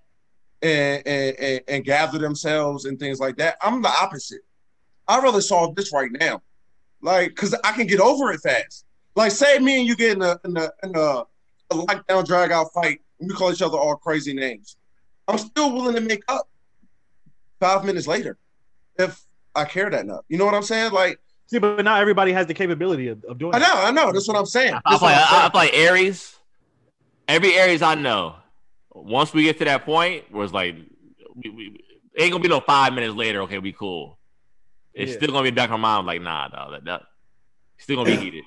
and, and, and gather themselves and things like that. I'm the opposite. I'd rather solve this right now, like because I can get over it fast. Like, say me and you get in a in a, in a, a lockdown drag out fight, and we call each other all crazy names. I'm still willing to make up five minutes later if I care that enough. You know what I'm saying? Like, See, but not everybody has the capability of, of doing I that. know, I know. That's what I'm saying. I That's play, I'm I, I play Aries. Every Aries I know. Once we get to that point, where it's like, we, we ain't gonna be no five minutes later. Okay, we cool. It's Yeah. still gonna be back in my mind. Like, nah, dog, that, that still gonna be heated.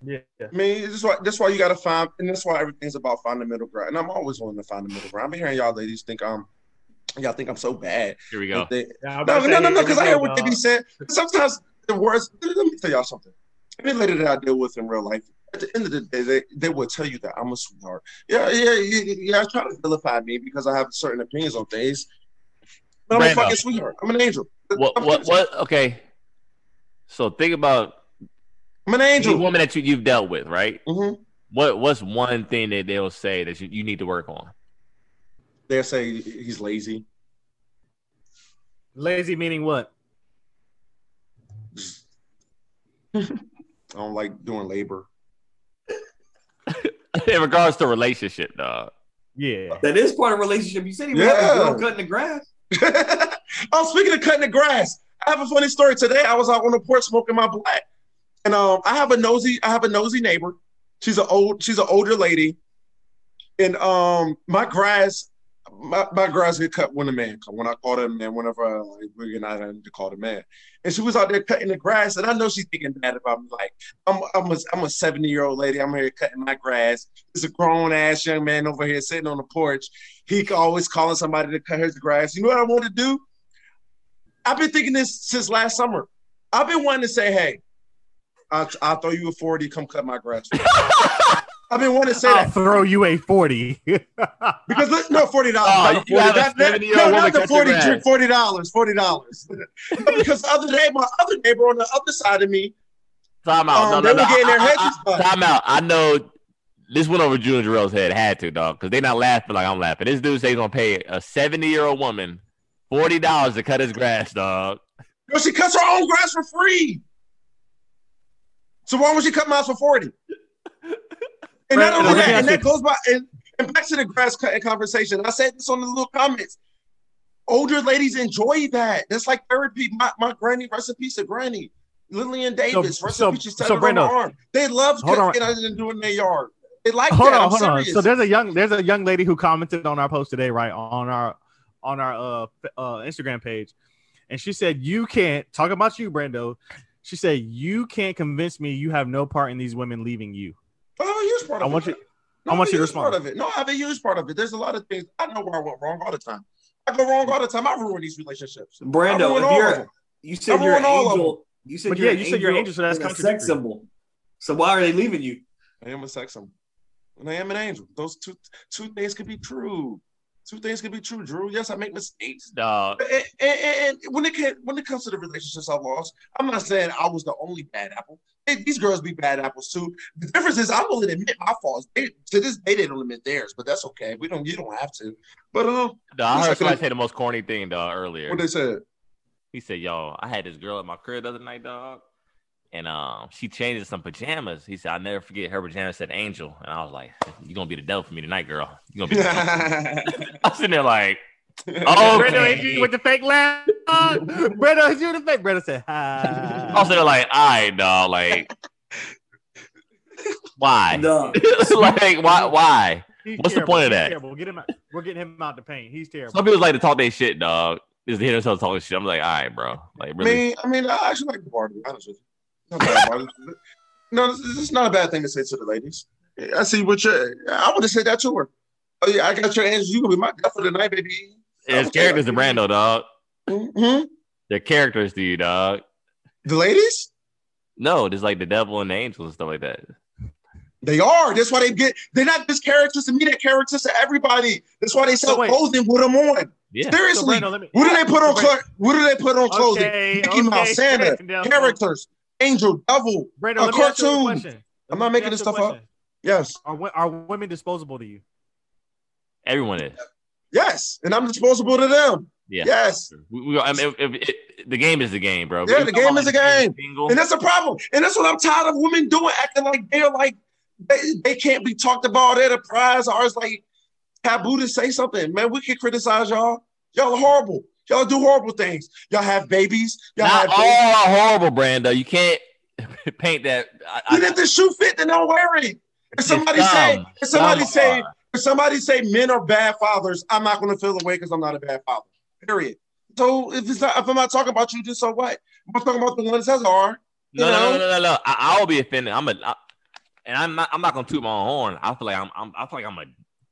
Yeah. I mean, that's why that's why you gotta find, and that's why everything's about finding the middle ground. And I'm always willing to find the middle ground. I've been hearing y'all ladies think I'm, y'all think I'm so bad. Here we go. They- Yeah, I'm no, no, no, no, because I hear what they be saying. Sometimes the worst. Let me tell y'all something. Every lady that I deal with in real life, at the end of the day, they, they will tell you that I'm a sweetheart. Yeah, yeah, yeah, yeah. I try to vilify me because I have certain opinions on things. But I'm a fucking sweetheart. I'm an angel. What? What? What? Okay. So think about I'm an any angel. woman that you, you've dealt with, right? hmm What? What's one thing that they'll say that you, you need to work on? They'll say he's lazy. Lazy meaning what? I don't like doing labor. in regards to relationship, dog. Yeah. That is part of relationship. You said he was Yeah. cutting the grass. oh, speaking of cutting the grass, I have a funny story today. I was out on the porch smoking my black, and um, I have a nosy, I have a nosy neighbor. She's an old, she's an older lady, and um, my grass, my, my grass get cut when a man come. When I call a man, whenever I, like, we're having to call the man, and she was out there cutting the grass, and I know she's thinking bad about me. Like I'm, I'm a, I'm a 70 year old lady. I'm here cutting my grass. There's a grown ass young man over here sitting on the porch. He always calling somebody to cut his grass. You know what I want to do? I've been thinking this since last summer. I've been wanting to say, hey, I'll, I'll throw you a 40, come cut my grass. I've been wanting to say I'll that throw you a 40. because look, no forty dollars. Oh, not the you have a 40. Not- not- 70-year-old no, woman not the cut forty. grass. Drink forty dollars. Forty dollars. because the other day, my other neighbor on the other side of me, Time out. Um, no, they no, no. were getting I- I- hedges I- Time out. I know this went over June Jarrell's head. Had to, dog, because they not laughing like I'm laughing. This dude says he's gonna pay a 70 year old woman Forty dollars to cut his grass, dog. No, she cuts her own grass for free. So why would she cut mine for 40? And not only that, and that goes by and, and back to the grass cutting conversation. I said this on the little comments. Older ladies enjoy that. That's like therapy. My, my granny, rest in peace to granny. Lillian Davis, rest so- in peace. She's so, so, on arm. They love cooking and doing their yard. They like hold that. on, I'm hold on. So there's a young there's a young lady who commented on our post today, right on our on our uh, uh Instagram page, and she said you can't talk about you, Brando. She said you can't convince me you have no part in these women leaving you. I have a huge part I want it. you- No, I want you to huge part respond. of it. No, I have a huge part of it. There's a lot of things. I know where I went wrong all the time. I go wrong all the time. I ruin these relationships. I Brando, if you're you said you're an ruined all of angel. You said But you're yeah, an you said you're an angel, so that's and a sex symbol. So why are they leaving you? I am a sex symbol. And I am an angel. Those two two things could be true. Two things can be true, Drew. Yes, I make mistakes. Dog. And, and- and when it can, when it comes to the relationships I lost, I'm not saying I was the only bad apple. These girls be bad apples too. The difference is I'm willing to admit my faults. They, to this day, they don't admit theirs, but that's okay. We don't. You don't have to. But um, I I heard somebody say the most corny thing, dog, earlier. what they said. He said, "Yo, I had this girl at my crib the other night, dog, and um, she changed some pajamas. He said, I'll never forget her pajamas said angel, and I was like, "You're gonna be the devil for me tonight, girl. You're gonna be." The devil. I was sitting there like, oh, Brando hit you with the fake laugh. Brando hit you with the fake. Brando said, "Hi." I was "Hi." sitting there like, all right, dog, like, why? No. like, why? Why? He's What's the point of He's that? terrible. Get him out. We're getting him out the paint. He's terrible. Some people like to talk their shit, dog. Just to hear themselves talking shit. I'm like, all right, bro. Like, I really? mean, I mean, I actually like the bar. To be honest with you, Not bad, bar. no, this, this is not a bad thing to say to the ladies. I see what you. I would have said that to her. Oh yeah, I got your answers. You gonna be my guy for the night, baby. It's characters to Brando, dog. hmm They're characters to you, dog. The ladies, No, just like the devil and the angels and stuff like that. they are. That's why they get. They're not just characters to me. They're characters to everybody. That's why they sell So clothing with them on. Yeah. So Seriously, Brando, me. what do they put on? So, Cl- what do they put on clothing? Okay, Mickey okay. Mouse, Santa, Now, characters, angel, devil. Brando, a let me ask you a cartoon. question. I'm not me making this you a stuff up. Yes, Are, are women disposable to you? Everyone is. yes, and I'm disposable to them. Yeah. Yes. We, we, I mean, if, if, it, the game is the game, bro. Yeah, the game is a like game. Single. And that's the problem. And that's what I'm tired of women doing, acting like they're like they, they can't be talked about. They're the prize, or it's like taboo to say something. Man, we can criticize y'all. Y'all are horrible. Y'all do horrible things. Y'all have babies. Y'all Not have all babies. are horrible, Brando. You can't paint that. I, I, if the shoe fit, then don't wear it. If somebody Some. say, if somebody Some say, are. if somebody say men are bad fathers, I'm not going to feel the way because I'm not a bad father. Period. So if it's not, if I'm not talking about you, just so what? I'm talking about the ones that are. no, no, no, no, no, no. I, I will be offended. I'm a, I, and I'm not. I'm not gonna toot my own horn. I feel like I'm. I'm I feel like I'm a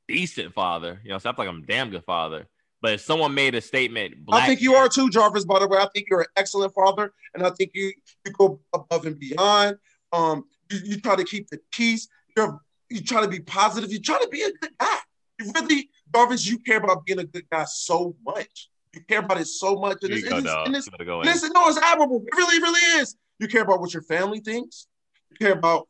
decent father. You know, so I feel like I'm a damn good father. But if someone made a statement, black I think you are too, Jarvis. By the way, I think you're an excellent father, and I think you you go above and beyond. Um, you, you try to keep the peace. You're you try to be positive. You try to be a good guy. You really, Jarvis, you care about being a good guy so much. You care about it so much. And Here it's, you go, and it's, and it's, go in. listen, no, it's admirable. It really, really is. You care about what your family thinks. You care about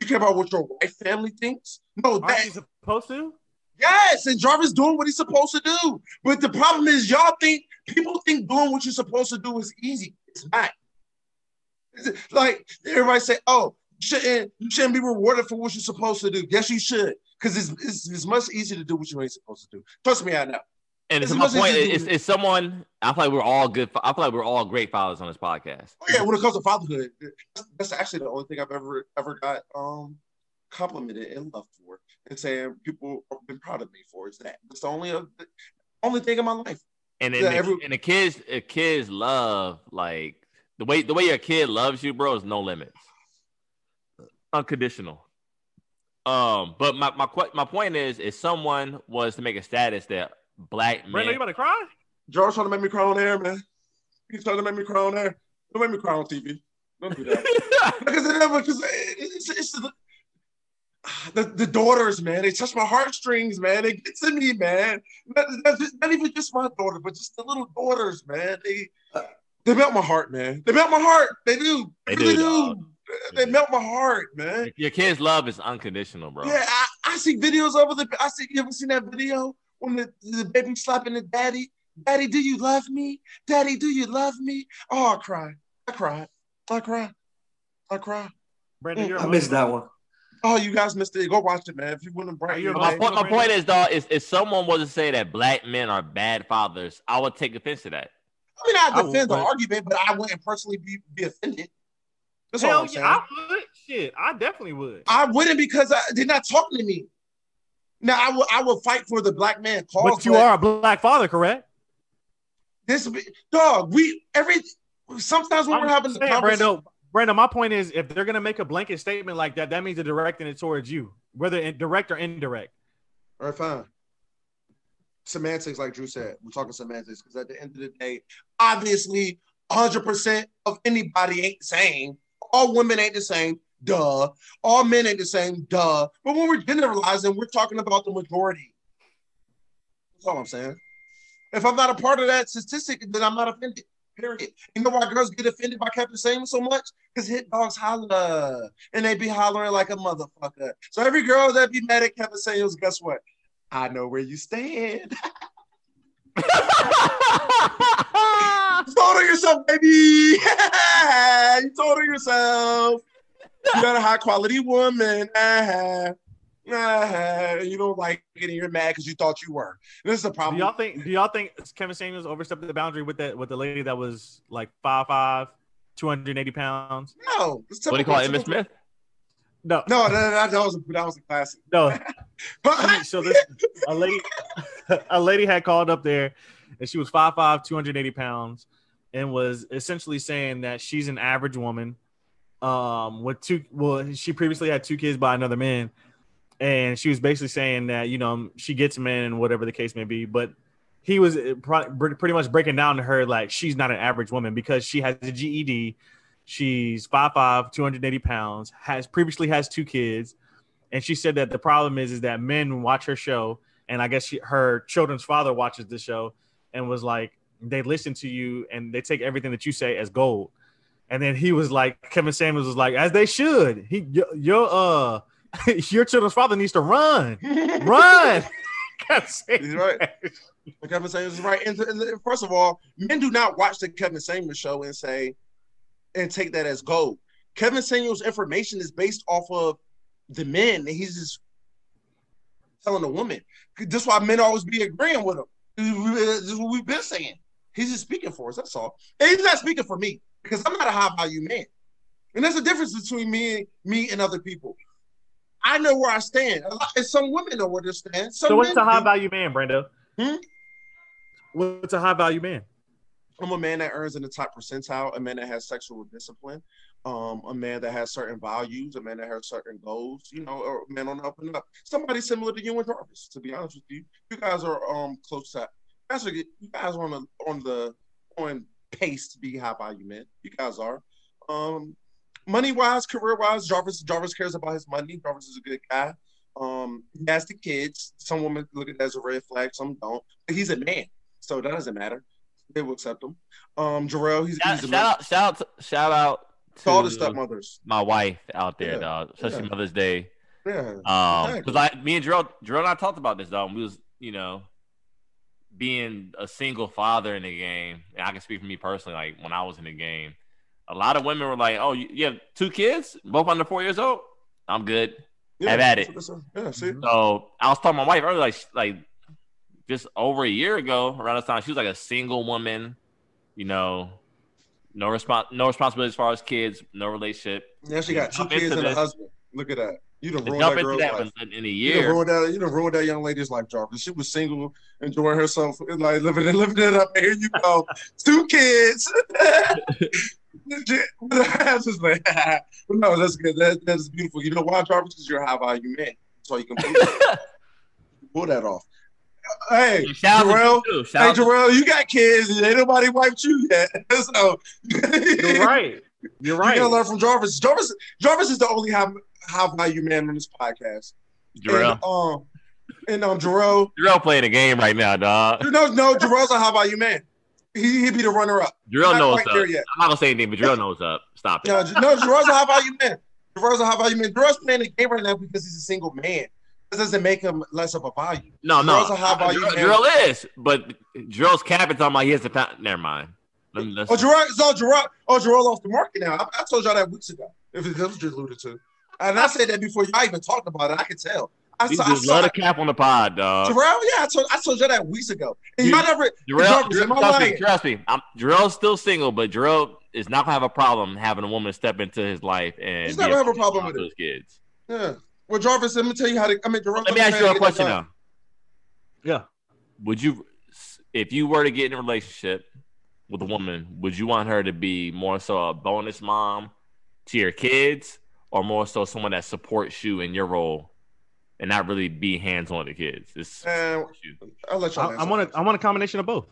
you care about what your wife family thinks. No, Aren't that supposed to? Yes, and Jarvis doing what he's supposed to do. But the problem is, y'all think people think doing what you're supposed to do is easy. It's not. It's Like everybody say, "Oh, you shouldn't you shouldn't be rewarded for what you're supposed to do." Yes, you should, because it's, it's it's much easier to do what you ain't supposed to do. Trust me, I know. And It's my point, it's, it's someone. I feel like we're all good. I feel like we're all great fathers on this podcast. Oh, yeah, when it comes to fatherhood, that's, that's actually the only thing I've ever ever got um complimented and loved for, and saying people have been proud of me for. Is that it's the only uh, only thing in my life. And then Yeah, the, every- and the kids, the kids love like the way the way your kid loves you, bro, is no limits, unconditional. Um, but my my my point is, if someone was to make a status that black Brando, you men, about to cry? George trying to make me cry on air, man. He's trying to make me cry on air. Don't make me cry on TV. Don't do that. because it never, because it's, it's the, the, the daughters, man. They touch my heartstrings, man. They get to me, man. Not, not, just- not even just my daughter, but just the little daughters, man. They they melt my heart, man. They melt my heart. They do. They really do, do. dog. They melt my heart, man. your kids' love is unconditional, bro. Yeah, I, I see videos of the. I see. You ever seen that video when the, the baby slapping the daddy Daddy, do you love me? Daddy, do you love me? Oh, I cried. I cried. I cried. I cried. Brandon, mm. you're a I missed that one. Oh, you guys missed it. Go watch it, man. If you want to Are brighten you your My point, my point is, dog, is if someone was to say that black men are bad fathers, I would take offense to that. I mean, I I defend the argument, but I wouldn't personally be, be offended. That's all Hell I'm yeah, I would. Shit, I definitely would. I wouldn't because I, they're not talking to me. Now I will I will fight for the black man cause. But you are a black father, correct? this dog. We every sometimes when I'm we're having the saying, conversation, Brando, Brando, my point is, if they're gonna make a blanket statement like that, that means they're directing it towards you, whether direct or indirect. all right, fine. Semantics, like Drew said, we're talking semantics because at the end of the day, obviously, 100% of anybody ain't the same. All women ain't the same, duh. All men ain't the same, duh. But when we're generalizing, we're talking about the majority. That's all I'm saying. If I'm not a part of that statistic, then I'm not offended. Period. You know why girls get offended by Kevin Samuel so much? Because hit dogs holler. And they be hollering like a motherfucker. So every girl that be mad at Kevin Samuels, guess what? I know where you stand. you told her yourself, baby. you told her yourself. You got a high quality woman. You don't like it and you're mad because you thought you were. This is the Do problem. y'all think? Do y'all think Kevin Samuels overstepped the boundary with that with the lady that was like five five, two hundred eighty pounds? no. It's what do you call it, Emmitt typical- Smith? No, No, that, that, that was a, that was a classic. no. But so this a lady a lady had called up there and she was 5'5 280 pounds and was essentially saying that she's an average woman um with two well she previously had two kids by another man and she was basically saying that you know she gets men and whatever the case may be but he was pretty much breaking down to her like she's not an average woman because she has a GED she's 5'5 280 pounds has previously has two kids. And she said that the problem is is that men watch her show and i guess she, her children's father watches the show and was like they listen to you and they take everything that you say as gold. And then he was like kevin samuels was like as they should. He your, your uh your children's father needs to run run. He's right. Kevin Samuels is right. And, and first of all, men do not watch the Kevin Samuels show and say and take that as gold. Kevin Samuels' information is based off of the men, and he's just telling the woman. That's why men always be agreeing with him. This is what we've been saying. He's just speaking for us. That's all. And he's not speaking for me because I'm not a high value man. And there's a difference between me, me and other people. I know where I stand. A lot- And some women know where they stand. Some so what's a high do. value man brando Hmm? what's a high value man I'm a man that earns in the top percentile, a man that has sexual discipline, um, a man that has certain values, a man that has certain goals, you know, or a man on the up and up. Somebody similar to you and Jarvis, to be honest with you. You guys are um close to you guys are, you guys are on the on the on pace to be high value men. You guys are. Um money wise, career wise, Jarvis Jarvis cares about his money. Jarvis is a good guy. Um, he has the kids. Some women look at that as a red flag, some don't. But he's a man, so that doesn't matter. They will accept him. Um, Jarrell, he's, Shout, he's a shout out, shout out, shout out to all the stepmothers. my wife out there, Yeah, dog. Especially yeah. Mother's Day. Yeah, Um, Exactly. because like me and Jarrell, Jerome and I talked about this, dog. We was, you know, being a single father in the game. And I can speak for me personally. Like when I was in the game, a lot of women were like, "Oh, you, you have two kids, both under four years old. I'm good." yeah, have at it. Yeah, see, So I was talking to my wife earlier, like, like just over a year ago, around this time, she was like a single woman, you know, no response, no responsibility as far as kids, no relationship. now she got two kids and a husband. Look at that. You done ruined that girl's that life. in, a You done year. ruined that. You done ruined that young lady's life, Jarvis. She was single, enjoying herself, like living it, living it up. And here you go, two kids. I just like, but no, that's good. That, that is beautiful. You know why, Jarvis? Because you're a high value man. So you can pull, pull that off. Hey, Shout out Jarrell. to you too. Shout Hey, out Jarrell, you got kids. and Ain't nobody wiped you yet. so you're right you're right. You gotta learn from Jarvis. Jarvis, Jarvis is the only high, high value man on this podcast. Jarrell. And, um, and um, Jarrell, Jarrell playing a game right now, dog. you know, no, Jarrell's a high value man. He he'd be the runner up. Drill knows up. I'm not gonna say anything, but Drill knows up. Stop it. No, no, Jarrell's a high value man. Jarrell's a high value man. Jarrell's playing the game right now because he's a single man. This doesn't make him less of a value. No, no. Jarrell's a high value Jarrell, man. Jarrell is, but Jarrell's capping talking about he has to. Pound. Never mind. Let me, Oh, Jarrell, so Jarrell, oh, Jarrell off the market now. I, I told y'all that weeks ago. If it was just alluded to, and I said that before y'all even talked about it. I could tell. I you saw, I just saw love to cap on the pod, dog. Jarrell. Yeah, I told I told y'all that weeks ago. And Dude, y'all never. Jarrell, Jarvis, trust, me, trust me. I'm, Jarrell's still single, but Jarrell is not gonna have a problem having a woman step into his life and He's not gonna have a problem with it. his kids. Yeah. Well, Jarvis, let me tell you how to. I mean, Jarrell. Let me ask you a question now. now. Yeah. Would you, if you were to get in a relationship with a woman, would you want her to be more so a bonus mom to your kids, or more so someone that supports you in your role and not really be hands on the kids? It's Man, I'll let y'all. I, I want a, I want a combination of both.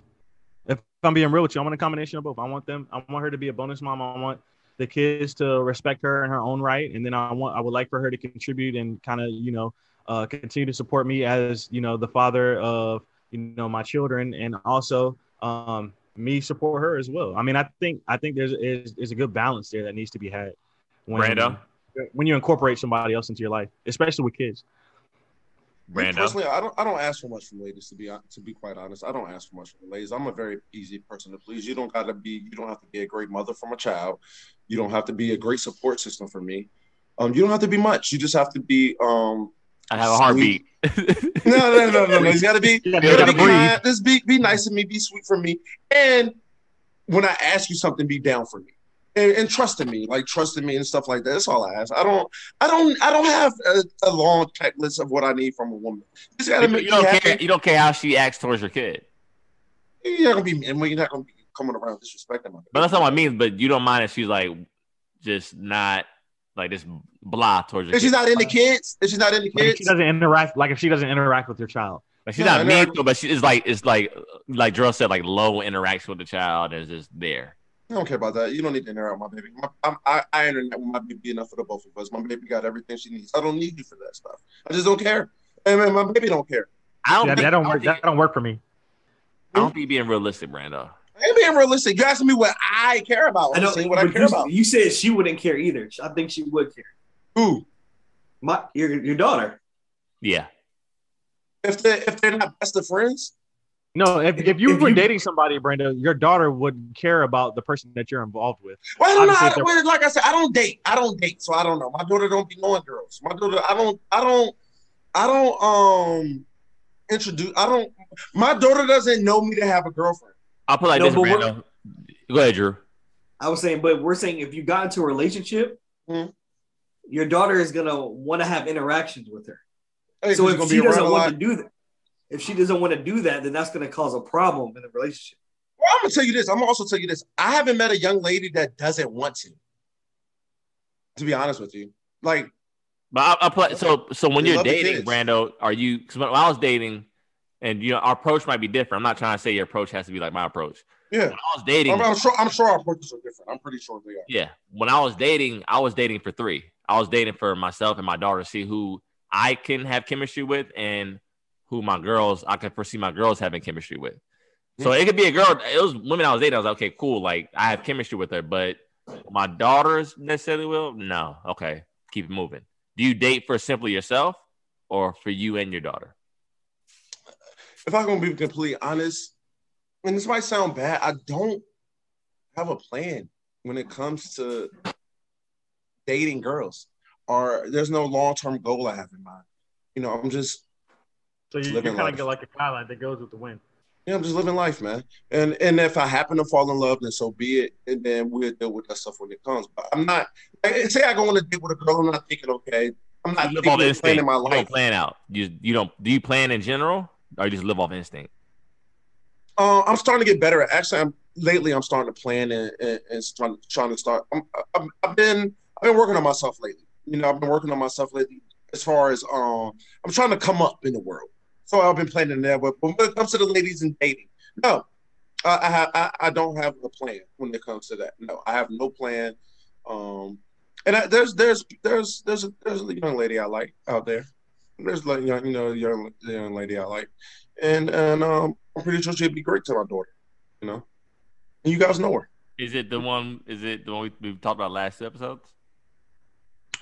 If I'm being real with you, I want a combination of both. I want them. I want her to be a bonus mom. I want the kids to respect her in her own right, and then I want. I would like for her to contribute and kind of you know uh, continue to support me as you know the father of you know my children, and also um, me support her as well. I mean, I think I think there's is, is a good balance there that needs to be had when Brando? when you incorporate somebody else into your life, especially with kids. Personally, I don't. I don't ask for much from ladies. To be to be quite honest, I don't ask for much from ladies. I'm a very easy person to please. You don't got to be. You don't have to be a great mother for my child. You don't have to be a great support system for me. Um, you don't have to be much. You just have to be. Um, I have a heartbeat. no, no, no, no, no. You got to be. You You gotta, gotta gotta be kind. Just be be nice to me. Be sweet for me. And when I ask you something, be down for me. And, and trust in me, like trusting me and stuff like that. That's all I ask. I don't, I don't, I don't have a, a long checklist of what I need from a woman. You just gotta you, make you don't happy. care. You don't care how she acts towards your kid. You're not gonna be, and you're not gonna be coming around disrespecting my. But that's not what I mean. But you don't mind if she's like just not like this blah towards your If she's kid. not into kids, if she's not into Like if kids, she doesn't interact, like if she doesn't interact with your child. Like she's Yeah, not I mean but she is like it's like like Gerald said, like low interaction with the child and is just there. I don't care about that. You don't need to interact with my baby. My, I'm, I, I interact with my baby enough for the both of us. My baby got everything she needs. I don't need you for that stuff. I just don't care. And man, my baby don't care. I don't That, think, that don't I work. think- That don't work for me. I don't think being realistic, Brando. I ain't being realistic. You asking me what I care about. I I'm know what I care you, about. You said she wouldn't care either. I think she would care. Who? My your your daughter. Yeah. If they if they're not best of friends, No, if, if you If were you- dating somebody, Brenda, your daughter would care about the person that you're involved with. well, I don't know. I don't, well, like I said, I don't date. I don't date, so I don't know. My daughter don't be knowing girls. My daughter, I don't, I don't, I don't um introduce. I don't. My daughter doesn't know me to have a girlfriend. I'll put it like No, this, but we're- Brando. Go ahead, Drew. I was saying, but we're saying if you got into a relationship, Mhm. your daughter is gonna want to have interactions with her. Hey, so 'cause if she doesn't want to do that, if she doesn't want to do that, then that's gonna cause a problem in the relationship. Well, I'm gonna tell you this. I'm gonna also tell you this. I haven't met a young lady that doesn't want to. To be honest with you, like But I, I put so so when you're dating, kids. Brando, are you? Because when I was dating, and you know our approach might be different. I'm not trying to say your approach has to be like my approach. yeah, When I was dating, I'm, I'm sure. I'm sure our approaches are different. I'm pretty sure they are. Yeah. When I was dating, I was dating for three. I was dating for myself and my daughter to see who I can have chemistry with and who my girls I could foresee my girls having chemistry with. So it could be a girl. It was women I was dating. I was like, okay, cool. Like I have chemistry with her, but my daughters necessarily will. No. Okay. Keep it moving. Do you date for simply yourself or for you and your daughter? If I'm gonna be completely honest, and this might sound bad, I don't have a plan when it comes to dating girls, or there's no long term goal I have in mind. You know, I'm just So you, Living you're kind life. of get like a skyline that goes with the wind. Yeah, I'm just living life, man. And and if I happen to fall in love, then so be it. And then we'll deal with that stuff when it comes. But I'm not like, say I go on a date with a girl. I'm not thinking, okay, I'm not You live off thinking instinct. planning my You don't life. plan out. You you don't. Do you plan in general or you just live off instinct? Uh, I'm starting to get better. at Actually, I'm lately. I'm starting to plan and, and, and trying, trying to start. I'm, I've, I've been I've been working on myself lately. You know, I've been working on myself lately as far as um I'm trying to come up in the world. So I've been planning that. But when it comes to the ladies and dating, no, I I, I I don't have a plan when it comes to that. No, I have no plan. Um, and I, there's there's there's there's a, there's a young lady I like out there. There's like young you know young young lady I like, and and um I'm pretty sure she'd be great to my daughter. You know, and you guys know her. Is it the one? Is it the one we, we talked about last episode?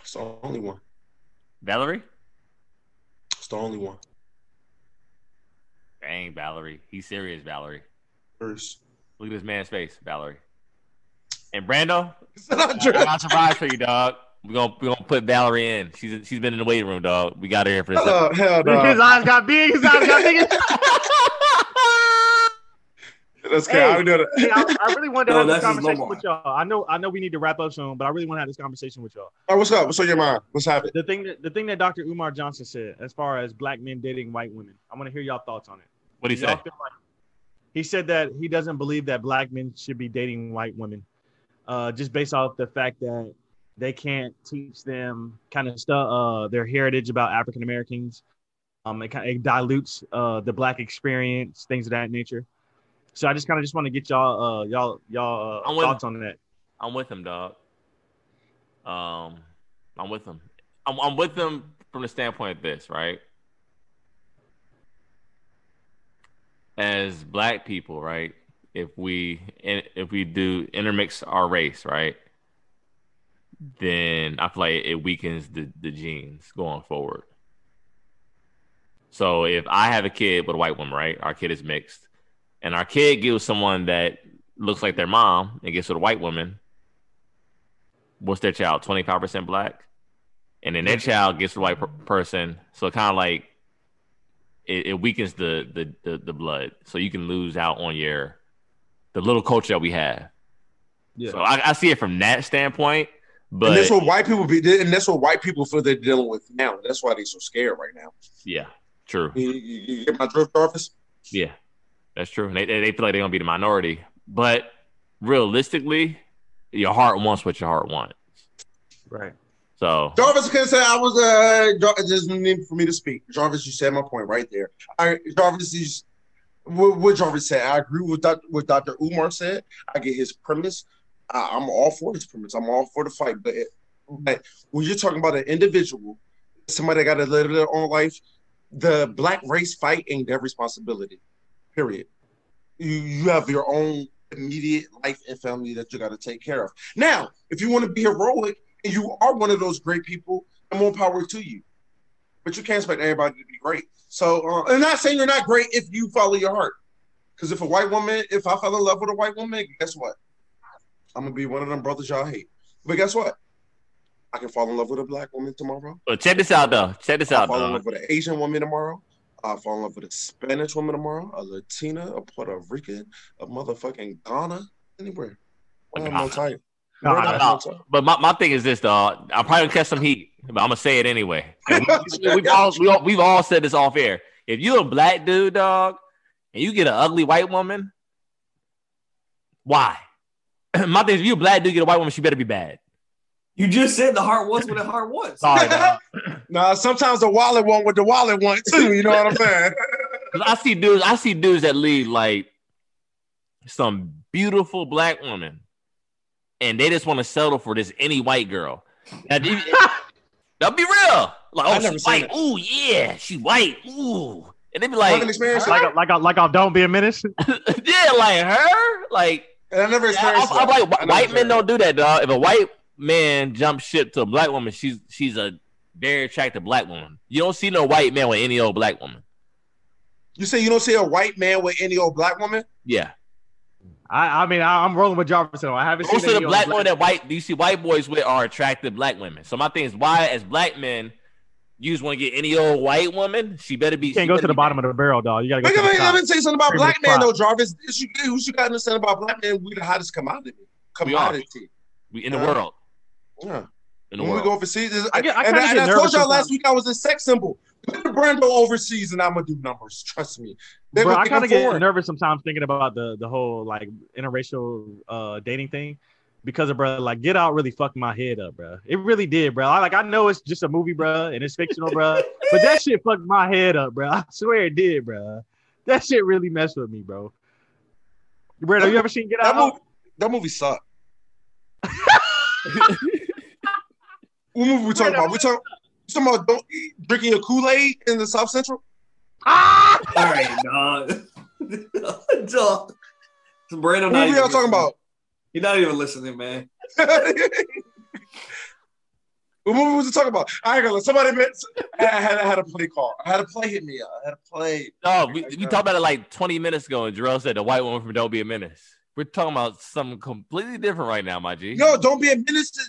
It's the only one. Valerie? It's the only one. Dang, Valerie. He's serious, Valerie. First. Look at this man's face, Valerie. And Brando, not I true. got a surprise for you, dog. We're gonna we're gonna put Valerie in. She's she's been in the waiting room, dog. We got her here for this. Oh, Hell, hell His eyes got big. His eyes got big. That's good. Hey. I would know Hey. I, I really wanted to No, have this conversation with y'all. I know, I know, we need to wrap up soon, but I really want to have this conversation with y'all. All right, what's up? What's on your mind? What's happening? The thing that the thing that Dr. Umar Johnson said, as far as black men dating white women, I want to hear y'all thoughts on it. What do you say? like- he said that he doesn't believe that black men should be dating white women, uh, just based off the fact that they can't teach them kind of stuff, uh, their heritage about African Americans. Um, it kind of dilutes uh, the black experience, things of that nature. So I just kind of just want to get y'all, uh, y'all, y'all uh, thoughts on that. I'm with him, dog. Um, I'm with him. I'm, I'm with him from the standpoint of this, right? As black people, right? If we if we do intermix our race, right? Then I feel like it weakens the, the genes going forward. So if I have a kid with a white woman, right? Our kid is mixed, and our kid gives someone that looks like their mom and gets with a white woman, what's their child? Twenty five percent black, and then their child gets with a white per- person. So kind of like it, it weakens the, the the the blood, so you can lose out on your the little culture that we have. Yeah. So I, I see it from that standpoint, but and that's what white people be. And that's what white people feel they're dealing with now. That's why they're so scared right now. yeah, true. You, you, you get my drift, Jarvis? Yeah, that's true. And they, they they feel like they're gonna be the minority, but realistically, your heart wants what your heart wants. Right. So Jarvis can say I was uh Jar- no need for me to speak. Jarvis, you said my point right there. I Jarvis is what, Jarvis said. I agree with Dr. what Dr. Umar said. I get his premise. I, I'm all for his premise. I'm all for the fight. But, but when you're talking about an individual, somebody that got to live their own life, the black race fight ain't their responsibility. Period. You you have your own immediate life and family that you got to take care of. Now, if you want to be heroic and you are one of those great people, and more power to you. But you can't expect everybody to be great. So, uh, I'm not saying you're not great if you follow your heart. Because if a white woman, if I fell in love with a white woman, guess what? I'm gonna be one of them brothers y'all hate. But guess what? I can fall in love with a black woman tomorrow. But check this out though. Check this out. I'll out fall in love with an Asian woman tomorrow. I'll fall in love with a Spanish woman tomorrow, a Latina, a Puerto Rican, a motherfucking Ghana, anywhere. I have no Ghana. Time. Nah, Where nah, the nah. hell time? But my, my thing is this, dog. I'm probably gonna catch some heat, but I'm gonna say it anyway. We, have all, we all we've all said this off air. If you're a black dude, dog, and you get an ugly white woman, why? my thing is, if you a black dude get a white woman, she better be bad. You just said the heart wants what the heart wants. Sorry. Nah, sometimes the wallet want what the wallet want too. You know what I'm saying? I see dudes, I see dudes that lead like some beautiful black woman, and they just want to settle for this any white girl. Now, do you- That'd be real. Like, oh, she's white. Ooh, yeah, she white. Ooh, and they be I like, haven't experienced it. like a, like a, like a don't be a menace. yeah, like her, like And I never I, experienced am that. like I wh- never white men don't do that, dog. If a white man jumps ship to a black woman, she's she's a very attractive black woman. You don't see no white man with any old black woman. You say you don't see a white man with any old black woman? Yeah, I, I mean, I, I'm rolling with Jarvis. though. I haven't most seen of the black old women that white you see white boys with are attractive black women. So my thing is, why as black men, you just want to get any old white woman? She better be. You can't go to the bottom of the barrel, dog. You gotta go Wait, to wait, the let top. me tell you something about black much men, though, Jarvis. This you, what you got to understand about black men, we the hottest commodity. Commodity. We in the Yeah. world. Yeah. In the When we go overseas, this- I get- I and, kinda I, get and I told y'all last week I was a sex symbol. Put Brando overseas, and I'm gonna do numbers. Trust me. They Bro, I kind of get nervous sometimes thinking about the the whole like interracial uh dating thing because of bro, like Get Out really fucked my head up, bro. It really did, bro. I like I know it's just a movie, bro, and it's fictional, bro, but that shit fucked my head up, bro. I swear it did, bro. That shit really messed with me, bro. Bro, have you ever seen Get That Out? movie, that movie sucked. what movie we talking about? We talking, we talking about don't, drinking a Kool Aid in the South Central? Ah! All right, dog. dog. Brandon, What movie y'all talking about? You're not even listening, man. what What movie was it talking about? I ain't gonna let somebody. Met, I had I had a play call. I had a play hit me. up. I had a play. No, we, we talked about it like 20 minutes ago, and Jarrell said the white woman from Don't Be a Menace. We're talking about something completely different right now, my G. No, don't be a minister.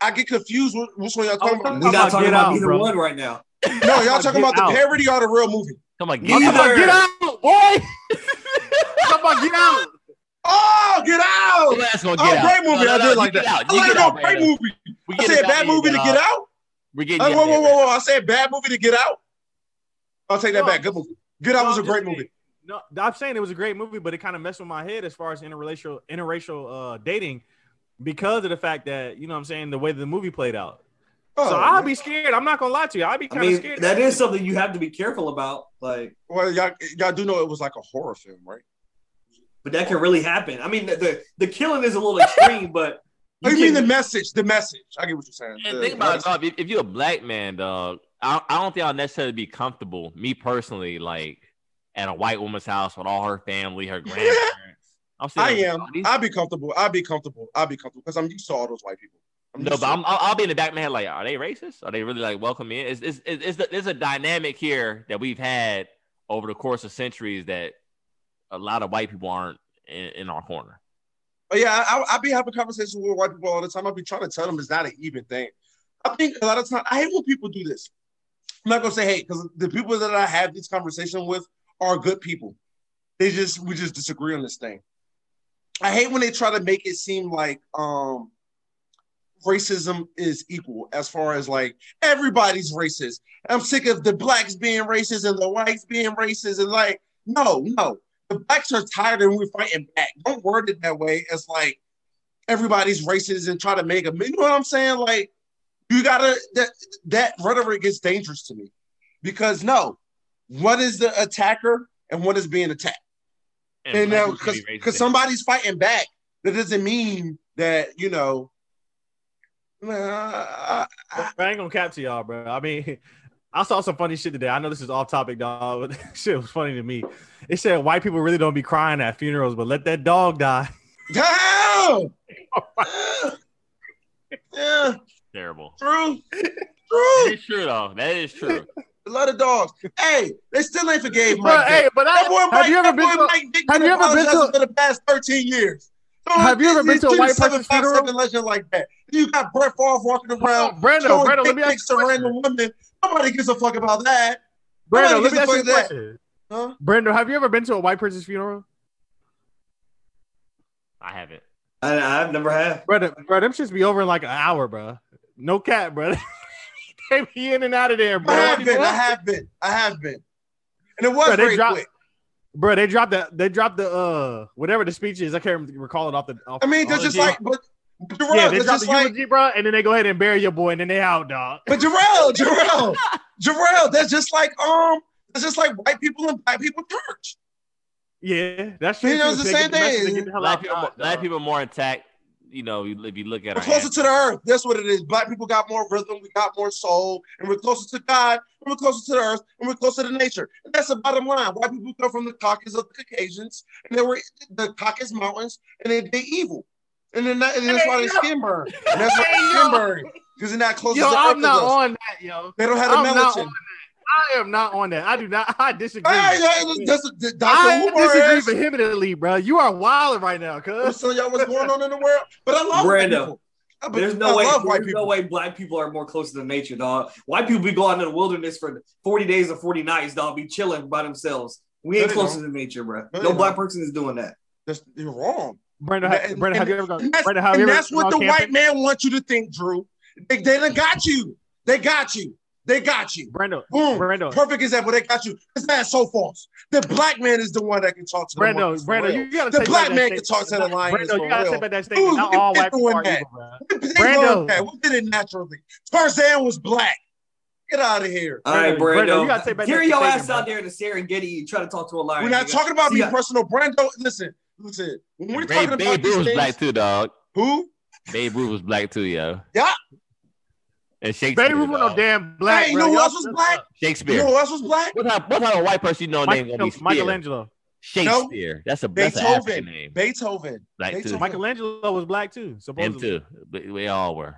I get confused. with Which one y'all talking about? We're not about talking Get about Out, either one right now. No, y'all talking Get about the Out. parody or the real movie? Come on, get talking about Either. get out, boy. Come on, get out. Oh, get out! Let's go Oh, get out. great movie. No, no, I no, did you like get that. out. I You like get it. Great Brandon. movie. We I said bad movie to get out. We're getting whoa, whoa, whoa, whoa! I said bad movie to get out. I'll take that No, back. Good movie. Get Out was a I'm great saying- movie. No, I'm saying it was a great movie, but it kind of messed with my head as far as interracial interracial uh, dating because of the fact that you know what I'm saying the way the movie played out. Oh, so I'll man. be scared. I'm not gonna lie to you. I'll be kind of mean, scared. that is something you have to be careful about. Like, Well, y'all, y'all do know it was like a horror film, right? but that can really happen. I mean, the the, the killing is a little extreme, but Oh, you mean the message? The message. I get what you're saying. And The- think about it, dog. If, if you're a black man, dog, I, I don't think I'll necessarily be comfortable, me personally, like at a white woman's house with all her family, her grandparents. I'm I saying, am. I'll be comfortable. I'll be comfortable. I'll be comfortable because I'm used to all those white people. I'm no, but I'm, I'll, I'll be in the back of my head like, are they racist? Are they really like welcome in? It's, it's, it's, it's the, there's a dynamic here that we've had over the course of centuries that a lot of white people aren't in, in our corner. But yeah, I, I, I be having conversations with white people all the time. I be trying to tell them it's not an even thing. I think a lot of times I hate when people do this. I'm not gonna say hate because the people that I have these conversations with are good people. They just we just disagree on this thing. I hate when they try to make it seem like um racism is equal as far as like everybody's racist. I'm sick of the blacks being racist and the whites being racist and like no, no. The blacks are tired and we're fighting back. Don't word it that way. It's like everybody's racist and try to make them. You know what I'm saying? Like you gotta that that rhetoric is dangerous to me because no, what is the attacker and what is being attacked? And black now people can because be racist. because somebody's fighting back, that doesn't mean that you know. Man, I- I- I ain't gonna cap to y'all, bro. I mean, I saw some funny shit today. I know this is off topic, dog, but shit was funny to me. It said white people really don't be crying at funerals, but let that dog die. Damn! yeah, terrible. true, true. is true though. That is true. A lot of dogs. Hey, they still ain't forgave Bro, Mike. hey, Vick. but That I, boy have Mike, you ever that been boy to? Mike Vick have you ever been to- for the past 13 years? Don't- Have you ever been to a white person's funeral? five-second legend like that? You got Brett Favre walking around Brando, showing Brando, let dick me ask pics to random women. Nobody gives a fuck about that. Brando, Nobody let me ask you a that. question. Huh? Brando, have you ever been to a white person's funeral? I haven't. I, I've never had. Brother, bro, them shits be over in like an hour, bro. No cat, bro. they be in and out of there, bro. I have been. I have been. I have been. And it was Bro, very dropped- quick. Bro, they dropped the they dropped the uh whatever the speech is. I can't recall it off the. Off, I mean, off they're just G. like, but Jarrell, yeah, they they're just the like, eulogy, bro, and then they go ahead and bury your boy, and then they out, dog. but Jarrell, Jarrell, Jarrell, that's just like, um, that's just like white people and black people church. Yeah, that's true. You know, it's the same thing. the Black out, people, dog. black people more intact. You know, if you look at We're our closer to the earth. That's what it is. Black people got more rhythm, we got more soul, and we're closer to God, and we're closer to the earth, and we're closer to nature. And that's the bottom line. White people come from the Caucasus of the Caucasians, and they were the Caucasus Mountains, and they, they evil. And then that, and that's why they skin burn. And that's why they skin burn. Because they're not close Yo, to the I'm earth not us. on that, yo. They don't have the I'm not melatonin. on I am not on that. I do not. I disagree. Hey, hey, that's, that's, Dr. I Umar disagree is- vehemently, bro. You are wild right now, cuz. telling y'all what's going on in the world. But I love white Brando, people. I- but There's I no way. love white There's people. no way black people are more closer to nature, dog. White people be going in the wilderness for 40 days or 40 nights, dog. Be chilling by themselves. We ain't No, closer to nature, bro. No, No, black don't. person is doing that. That's, you're wrong. Brandon, And- ha- Brandon, have you ever gone? That's, Brandon, have and you ever that's what the camping? white man wants you to think, Drew. They, they done got you. They got you. They got you. Brando, Boom. Brando, Perfect example. They got you. This not so false. The black man is the one that can talk to the Brando, monkeys for Brando, real. you gotta The take black man can talk to statement. the lions Brando, for you gotta real. take back that statement. Who's Not all white people are that? evil, bro. Brando. learned that. Who did it naturally? Tarzan was black. Get out of here. All right, Brando, Brando. you gotta take back Carry that your statement, ass bro. out there in the Serengeti. You try to talk to a lion. We're not talking about See, me personal. Brando, listen, listen. When we're Babe, talking about Babe these Ruth was black too, dog. who? Babe Ruth was black too, yo. Yeah. And Shakespeare. Baby Ruth was no damn black. Hey, you know who else was black? up. You Shakespeare. know who else was black? What type, what type of white person you know Mike- name gonna be Spear? Michelangelo. Shakespeare. That's a that's Beethoven. name. Beethoven. Black too. Beethoven. Michelangelo was black too. Him Supposedly. too. But We all were.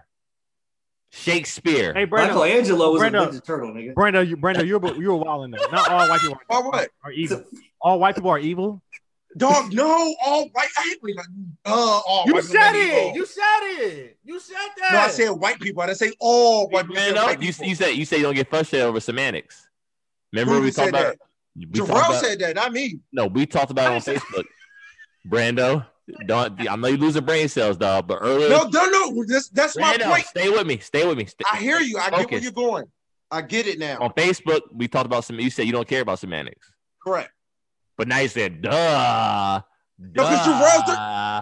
Shakespeare. Hey, Brando, Michelangelo was Brando. a Ninja Turtle, nigga. Brando, you, Brando, you're you're wilding though. Not all white people Why are, what? are evil. All white people are evil. Dog, no, all white. I hate when, uh, all You white said it. You said it. You said that. No, I said white people. I didn't say all white people. Man, said no, white you, people. you said you said you don't get frustrated over semantics. Remember Who we talked about that? we Jarrell about, said that, not me. no, we talked about it on Facebook. Brando, don't I know you losing brain cells, dog, but earlier No, no, no. This, that's my point. stay with me, stay with me. Stay, I hear you. I get where you're going. I get it now. on Facebook, we talked about some. You said you don't care about semantics, Correct. But now you said, "Duh." No, 'cause Jarrell's the,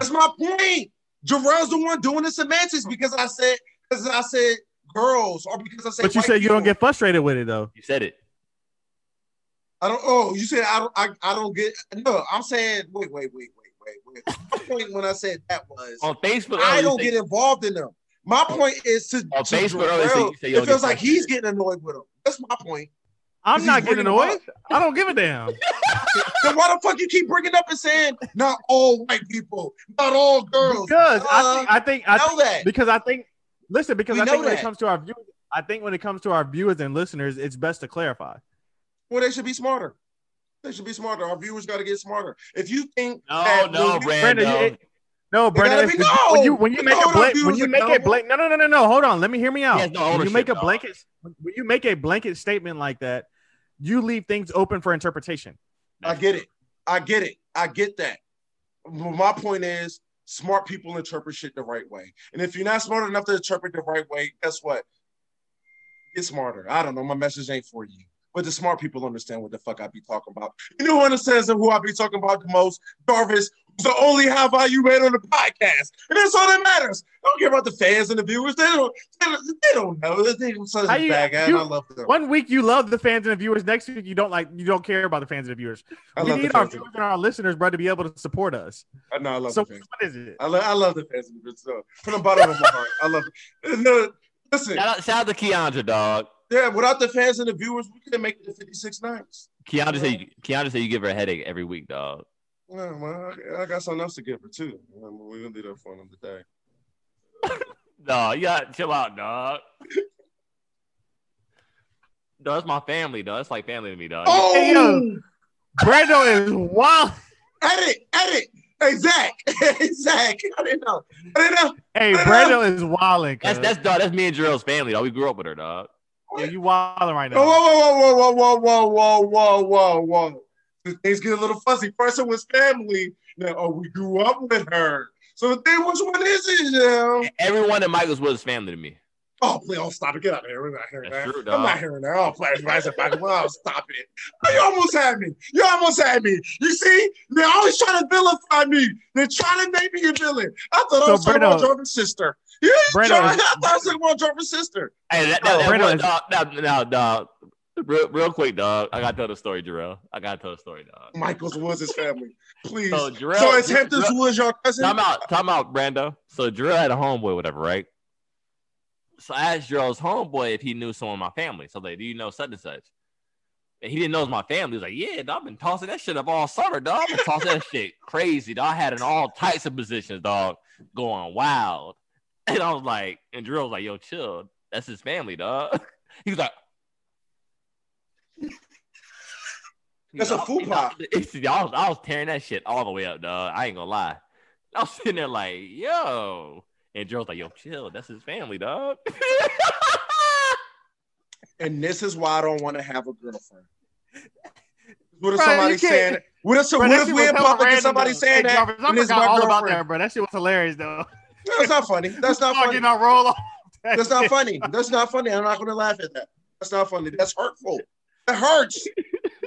that's my point. Jarrell's the one doing the semantics because I said because I said girls or because I said. But you said you don't get frustrated with it though. You said it. I don't. Oh, you said I don't. I, I don't get. No, I'm saying. Wait, wait, wait, wait, wait, wait. My point when I said that was On Facebook, I don't get involved in them. My point is to, On to Facebook, earlier, Jarrell, you said it feels like he's getting annoyed with them. That's my point. I'm not getting bringing them annoyed. I don't give a damn. Then why the fuck you keep bringing up and saying not all white people, not all girls? Because I Uh, think I think I know think, that. because I think listen because We I think when that. it comes to our viewers, I think when it comes to our viewers and listeners, it's best to clarify. Well, they should be smarter. They should be smarter. Our viewers got to get smarter. If you think No, that no, when Brandon, Brando. you- No, Brandon, be- if- when you no! when you We make a hold our blank when you make a accountable. blank no no no no no hold on let me hear me out. has no when you make a dog. blanket when you make a blanket statement like that, you leave things open for interpretation. I get it. I get it. I get that. My point is, smart people interpret shit the right way. And if you're not smart enough to interpret the right way, guess what? Get smarter. I don't know. My message ain't for you. But the smart people understand what the fuck I be talking about. You know who understands who I be talking about the most? Jarvis, who's the only high value man on the podcast. And that's all that matters. I don't care about the fans and the viewers. They don't, they don't, they don't know. They think I'm such a you- bad guy, you- I love them. One week you love the fans and the viewers, next week you don't like you don't care about the fans and the viewers. I we love need our viewers and our listeners, bro, to be able to support us. I know I love So the fans. what is it? I, lo- I love the fans. So from the bottom of my heart, I love it. No, listen, Shout out, shout out to Keandra, dog. yeah, without the fans and the viewers, we couldn't make it to 56 nights. Keandra said, you, Keandra said you give her a headache every week, dog. Yeah, well, I, I got something else to give her too. We're gonna do that for another day. No, you gotta chill out, dog. Dog, that's my family, dog. It's like family to me, dog. Oh, Hey, yo. Brando is wild. edit, edit. Hey Zach, hey Zach. I didn't know. I didn't know. Hey, Brando is wilding. That's that's dog. That's me and Jarrell's family, dog. We grew up with her, dog. yeah, you wilding right now. Whoa, now. whoa, whoa, whoa, whoa, whoa, whoa, whoa, whoa, whoa. Things get a little fuzzy. First it was family. Now, oh, we grew up with her. So then which one is it now? Everyone in Michael's was family to me. Oh, please, oh, stop it. Get out of here. We're not hearing That's that. true, I'm dog. not hearing that. Oh, flash rise up back. Well, stop it. Oh, you almost had me. You almost had me. You see? They're always trying to vilify me. They're trying to make me a villain. I thought I So, was talking about Jordan's sister. Yeah, Breno Jarvis- I thought I was talking about Jarvis' sister. Hey, that, Oh, that, that Brando one, is- dog, now, now, dog. Real, real quick, dog. I gotta tell the story, Jarrell. I gotta tell the story, dog. Michaels was his family. Please. So, So, Jarrell, it's Hamptons Jarrell- was your cousin? Time out, time out, Brando. So Jarrell had a homeboy, whatever, right? So I asked Jarrell's homeboy if he knew someone in my family. So like, do you know such and such? And he didn't know it was my family. He was like, yeah, dog, I've been tossing that shit up all summer, dog. I've been tossing that shit crazy, dog. I had in all types of positions, dog, going wild. And I was like, and Jarrell was like, yo, chill. That's his family, dog. He was like, That's a faux pop. It's- I was, I was tearing that shit all the way up, dog. I ain't gonna lie. I was sitting there like, yo. And Joe's like, yo, chill. That's his family, dog. And this is why I don't want to have a girlfriend. What if Bro, somebody you saying? What if, Bro, what if we was in hella public and random, somebody though. saying Hey, that? Jarvis, I and this forgot all about that, bro. That shit was hilarious, though. No, That's not funny. That's not Start funny. getting our roll off. That's not funny. That's not funny. I'm not going to laugh at that. That's not funny. That's hurtful. That hurts.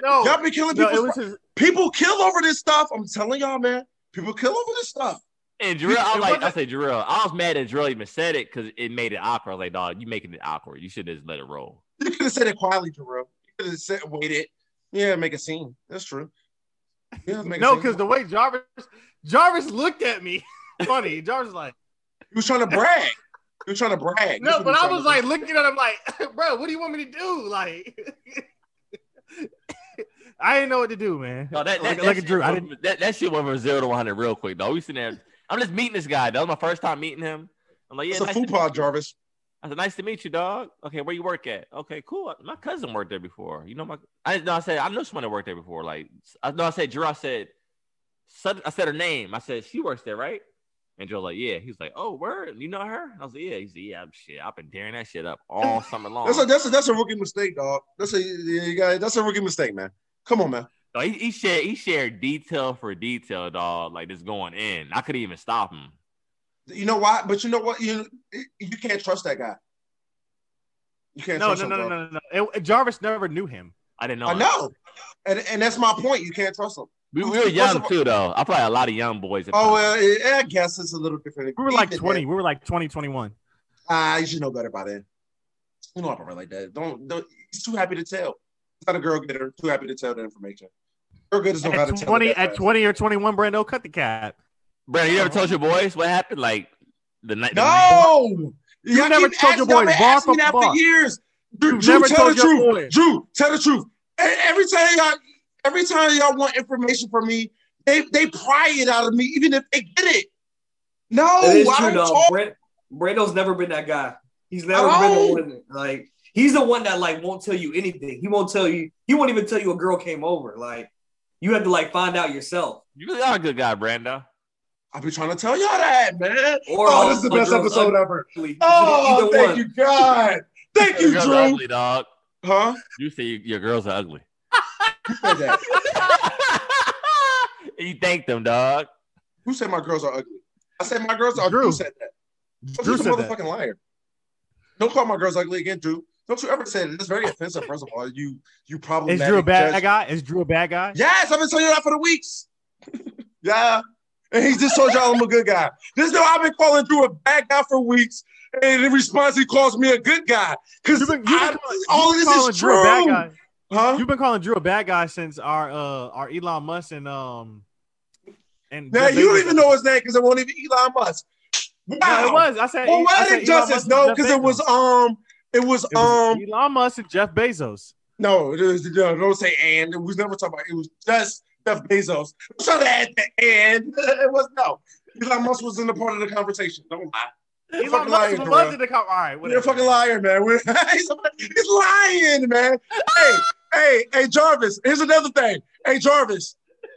No, Y'all be killing people. it was his, people kill over this stuff. I'm telling y'all, man. People kill over this stuff. And Jarrell, I was It like, I wasn't- Jarrell, I was mad that Jarrell even said it because it made it awkward. I was like, dog, you making it awkward. You should have just let it roll. You could have said it quietly, Jerome. You could have said, waited. Yeah, make a scene. That's true. Yeah, no, because the way Jarvis Jarvis looked at me, funny. Jarvis was like, he was trying to brag. He was trying to brag. no, but I was like do. looking at him like, bro, what do you want me to do? Like, I didn't know what to do, man. No, that, that, like, that, like shit Drew, I went- didn't. that, that shit went from zero to 100 real quick, though. We sitting there. I'm just meeting this guy. That was my first time meeting him. I'm like, yeah, It's a food pod. Jarvis. I said, nice to meet you, dog. Okay, where you work at? Okay, cool. My cousin worked there before. You know my I no, I said I know someone that worked there before. Like I know I said Drew, I said I said her name. I said, she works there, right? And Joe's like, yeah. He's like, oh, word. You know her? I was like, yeah. He's like, yeah, shit. I've been tearing that shit up all summer long. That's a that's a that's a rookie mistake, dog. That's a you got that's a rookie mistake, man. Come on, man. So he, he shared he shared detail for detail, dog. Like this going in. I couldn't even stop him. You know why? But you know what? You you can't trust that guy. You can't No, trust no, him, no, no, bro. no, no. It- Jarvis never knew him. I didn't know. I that. know, and and that's my point. You can't trust him. We, we were young too, though. I probably a lot of young boys. Oh, well, I guess it's a little different. We were like 20. then, We were like 20, 21. Ah, you should know better by then. You know operate like that. Don't, don't. He's too happy to tell. He's not a girl getter. Too happy to tell the information. Girl getters don't got to At tell. 20, at fast. 20 or 21, Brando, cut the cap. Brandon, you ever uh-huh. told your boys what happened? Like the night. the No, You Y'all never keep told your asking- y'all boys been bar asking for me that bar. for years. Drew, You've Drew, never tell told the truth. boys. Drew, tell the truth. Every time y'all, every time y'all want information from me, they they pry it out of me, even if they get it. No, It is I true, don't though. talk. Brent, Brando's never been that guy. He's never been the one. Like he's the one that like won't tell you anything. He won't tell you. He won't even tell you a girl came over. Like you have to like find out yourself. You really are a good guy, Brando. I've been trying to tell y'all that, man. Or oh, this is the best girls episode ugly. ever. Either Oh, thank one. you, God. Thank you, Your girls are Drew. ugly, dog. Huh? You say you- your girls are ugly. Who said that? you thank them, dog. Who said my girls are ugly? I said my girls are ugly. Drew. Who said that? Drew oh, You're a said that. motherfucking liar. Don't call my girls ugly again, Drew. Don't you ever say it. It's very offensive, first of all. You you probably Is Drew a bad guy? Is Drew a bad guy? Yes, I've been telling you that for the weeks. yeah. And he just told y'all I'm a good guy. This no, I've been calling Drew a bad guy for weeks. And in response, he calls me a good guy. Because You've been, you've been calling, all of this is Drew a bad true. guy. Huh? You've been calling Drew a bad guy since our uh our Elon Musk and um and Now you don't even know his name because it won't even Elon Musk. Wow. No, it was. I said. Well, I why said did Elon Justice? No, because it was um, it was It was um, Elon Musk and Jeff Bezos. no, it was, no, don't say and. It was never talking about. It was just Jeff Bezos. I'm trying to add the and. It was no. Elon Musk was in the part of the conversation. Don't lie. You're Elon Musk liar, was in the car. All right, You're a fucking liar, man. He's, he's lying, man. hey, hey, hey, Jarvis. Here's another thing. Hey, Jarvis.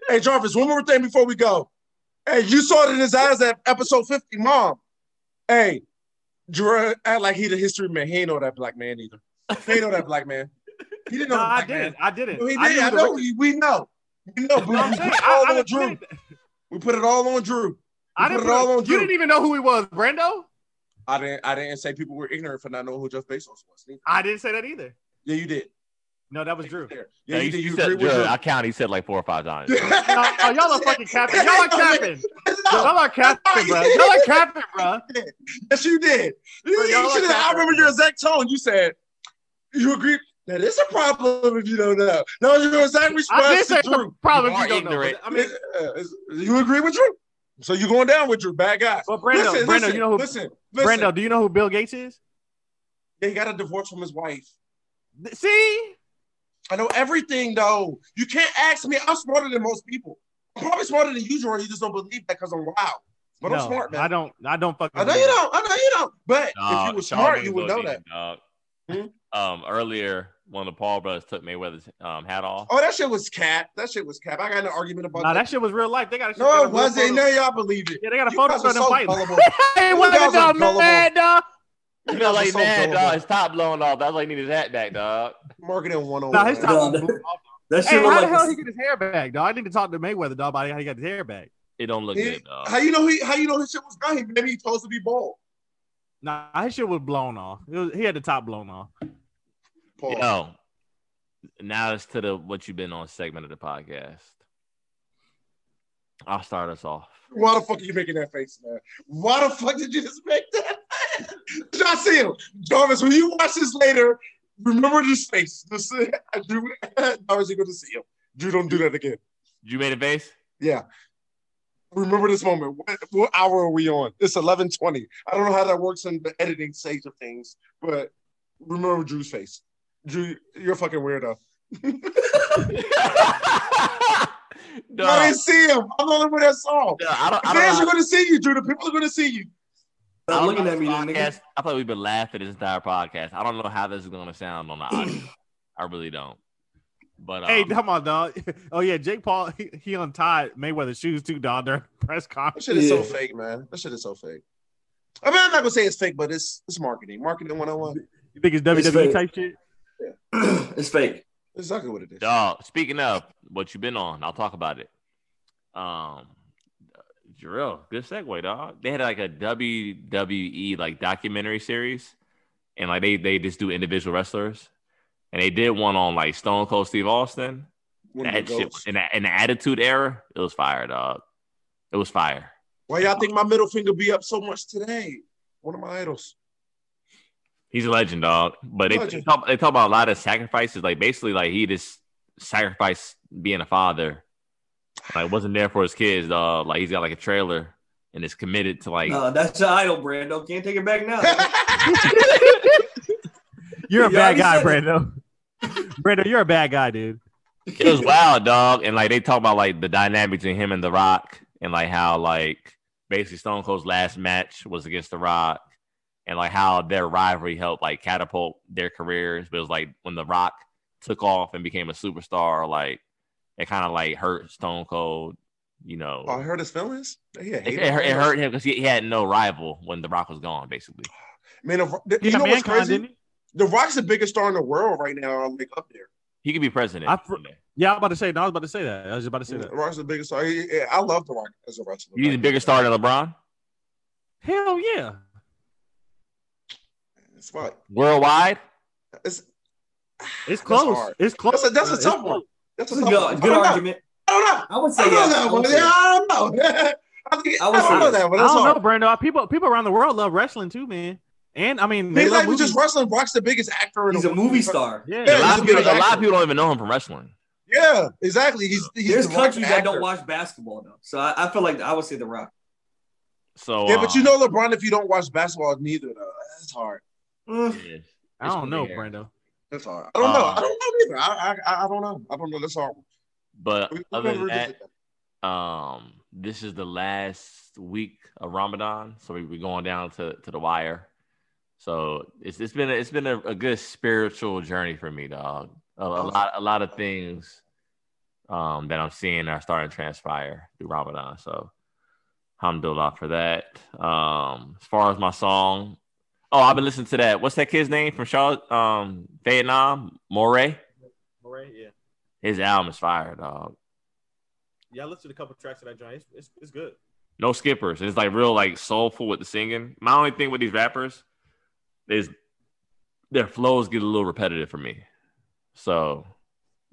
Hey, Jarvis. One more thing before we go. Hey, you saw it in his eyes at episode 50, Mom. Hey, Drew act like he the history man. He ain't know that black man either. He ain't know that black man. He didn't know No, I didn't. man. I didn't. No, he I did. I know. record- We know. We know. But we put it all I, I, on Drew. We put it all on Drew. I didn't put it all on You didn't even know who he was, Brando. I didn't. I didn't say people were ignorant for not knowing who Jeff Bezos was. I didn't say that either. Yeah, you did. No, that was Drew. Yeah, Yeah, you, you, you You said, agreed with Drew, Drew. I counted. He said like four or five times. No, oh, y'all are fucking capping. Y'all are capping. Y'all are capping, bro. Y'all are capping, bro. Yes, you did. You, Bro, you y'all should've- I remember your exact tone. You said you agree. That is a problem if you don't know. No, your exact I did response say to the Drew. problem You if you don't ignorant. but, I mean, Uh, you agree with Drew? So you're going down with Drew? Bad guy. but Brando, listen, Brando, listen, you know who? listen, listen. Brando, do you know who Bill Gates is? He got a divorce from his wife. See, I know everything though. You can't ask me. I'm smarter than most people. I'm probably smarter than you, Jordan. You just don't believe that because I'm wild. But I'm smart, man. I don't. I don't fucking. I know you don't. I know you don't. But Nah, if you were Sean smart, you would know that. Hmm? Um, earlier, one of the Paul brothers took Mayweather's um, hat off. Oh, that shit was cap. That shit was cap. I got an argument about Nah, that. that shit was real life. They got a shit. No, got a it wasn't. No, y'all believe it. Yeah, they got a You photo guys of are them so fighting. gullible. hey, You what guys dog, man, dog? You You know, guys are like so dog. His top blown off. That's why he need his hat back, dog. Marketing one on Nah, his one. Oh top. No, blew off. That shit look how the hell this- he get his hair back, dog? I need to talk to Mayweather, dog, about how he got his hair back. It don't look He- good, dog. How you know he? How you know his shit was gone? Maybe he supposed to be bald. Nah, his shit was blown off. It was, he had the top blown off. Paul. Yo, now it's to the what you've been on segment of the podcast. I'll start us off. Why the fuck are you making that face, man? Why the fuck did you just make that? Did I see him? Jarvis, when you watch this later, remember this face. This, Drew, Jarvis, you're going to see him. Drew, don't do that again. You made a face? Yeah. Remember this moment. What, what hour are we on? It's 11:20. I don't know how that works in the editing stage of things, but remember Drew's face. Drew, you're a fucking weirdo. I didn't see him. I'm the only one that saw him. dog, I don't, The I fans don't are going to see you, Drew. The people are going to see you. I Stop don't looking at me, this nigga. podcast- I thought we've been laughing this entire podcast. I don't know how this is going to sound on the audio. I really don't. But um, Hey, come on, dog. Oh yeah, Jake Paul he, he untied Mayweather's shoes too, dog. During press That conference. shit is so fake, man. That shit is so fake. I mean, I'm not gonna say it's fake, but it's it's marketing. Marketing 101. You think it's It's WWE fake. type shit? Yeah, it's fake. Exactly what it is. dog. Speaking of what you've been on, I'll talk about it. Um, Jarrell, good segue, dog. They had like a WWE like documentary series, and like they they just do individual wrestlers, and they did one on like Stone Cold Steve Austin. One That shit in the, in the Attitude Era, it was fire, dog. It was fire. Why y'all think my middle finger be up so much today? One of my idols. He's a legend, dog. But they, they talk they talk about a lot of sacrifices. Like basically, like he just sacrificed being a father. Like wasn't there for his kids, dog. Like he's got like a trailer and is committed to like No, that's your idol, Brando. Can't take it back now. You're a You bad guy. Brando. Brando, you're a bad guy, dude. it was wild, dog. And like they talk about like the dynamic between him and The Rock, and like how like basically Stone Cold's last match was against The Rock, and like how their rivalry helped like catapult their careers. But it was like when The Rock took off and became a superstar, like it kind of like hurt Stone Cold. You know, Oh, I hurt his feelings. Yeah, it, it hurt, it hurt him because he, he had no rival when The Rock was gone, basically. Man, the, the, you had know what's crazy? didn't? The Rock's the biggest star in the world right now. Like up there. He could be president. I fr- Yeah, I was about to say. No, I was about to say that. I was about to say The that. The Rock's the biggest star. He- he- I love the Rock as a wrestler. You need a Like, bigger star than LeBron Hell yeah. It's fine. worldwide. It's It's close. It's close. That's a- that's a it's tough close. one. That's a That's a tough one. good, good I don't know. argument. I don't know. I would say I don't know yes. that I one. would Yeah, I don't know. I, think, I I, would don't say know yes. that one. I don't hard. know, Brando. People people around the world love wrestling too, man. And I mean, they He's love not even just wrestling. Rock's the biggest actor in He's a movie star. Yeah, a lot of a people, a lot of people don't even know him from wrestling. Yeah, exactly. He's, he's There's the countries that don't watch basketball though, so I, I feel like I would say The Rock. So Yeah, but you know LeBron. If you don't watch basketball, neither though. That's hard. Mm. yeah, I don't it's know, weird. Brando. That's hard. I don't know. Um, I don't know either. I, I, I don't know. I don't know. That's hard. But We- other than that, that. um, this is the last week of Ramadan, so we, we're going down to, to the wire. So it's it's been a, it's been a, a good spiritual journey for me, dog. A, a lot a lot of things um, that I'm seeing are starting to transpire through Ramadan. So alhamdulillah for that. Um, as far as my song, oh, I've been listening to that. What's that kid's name from Charlotte, um, Vietnam? Morray. Right, yeah. His album is fire, dog. Yeah, I listened to a couple tracks of that joint. It's, it's, it's good. no skippers. It's like real like soulful with the singing. My only thing with these rappers is their flows get a little repetitive for me. So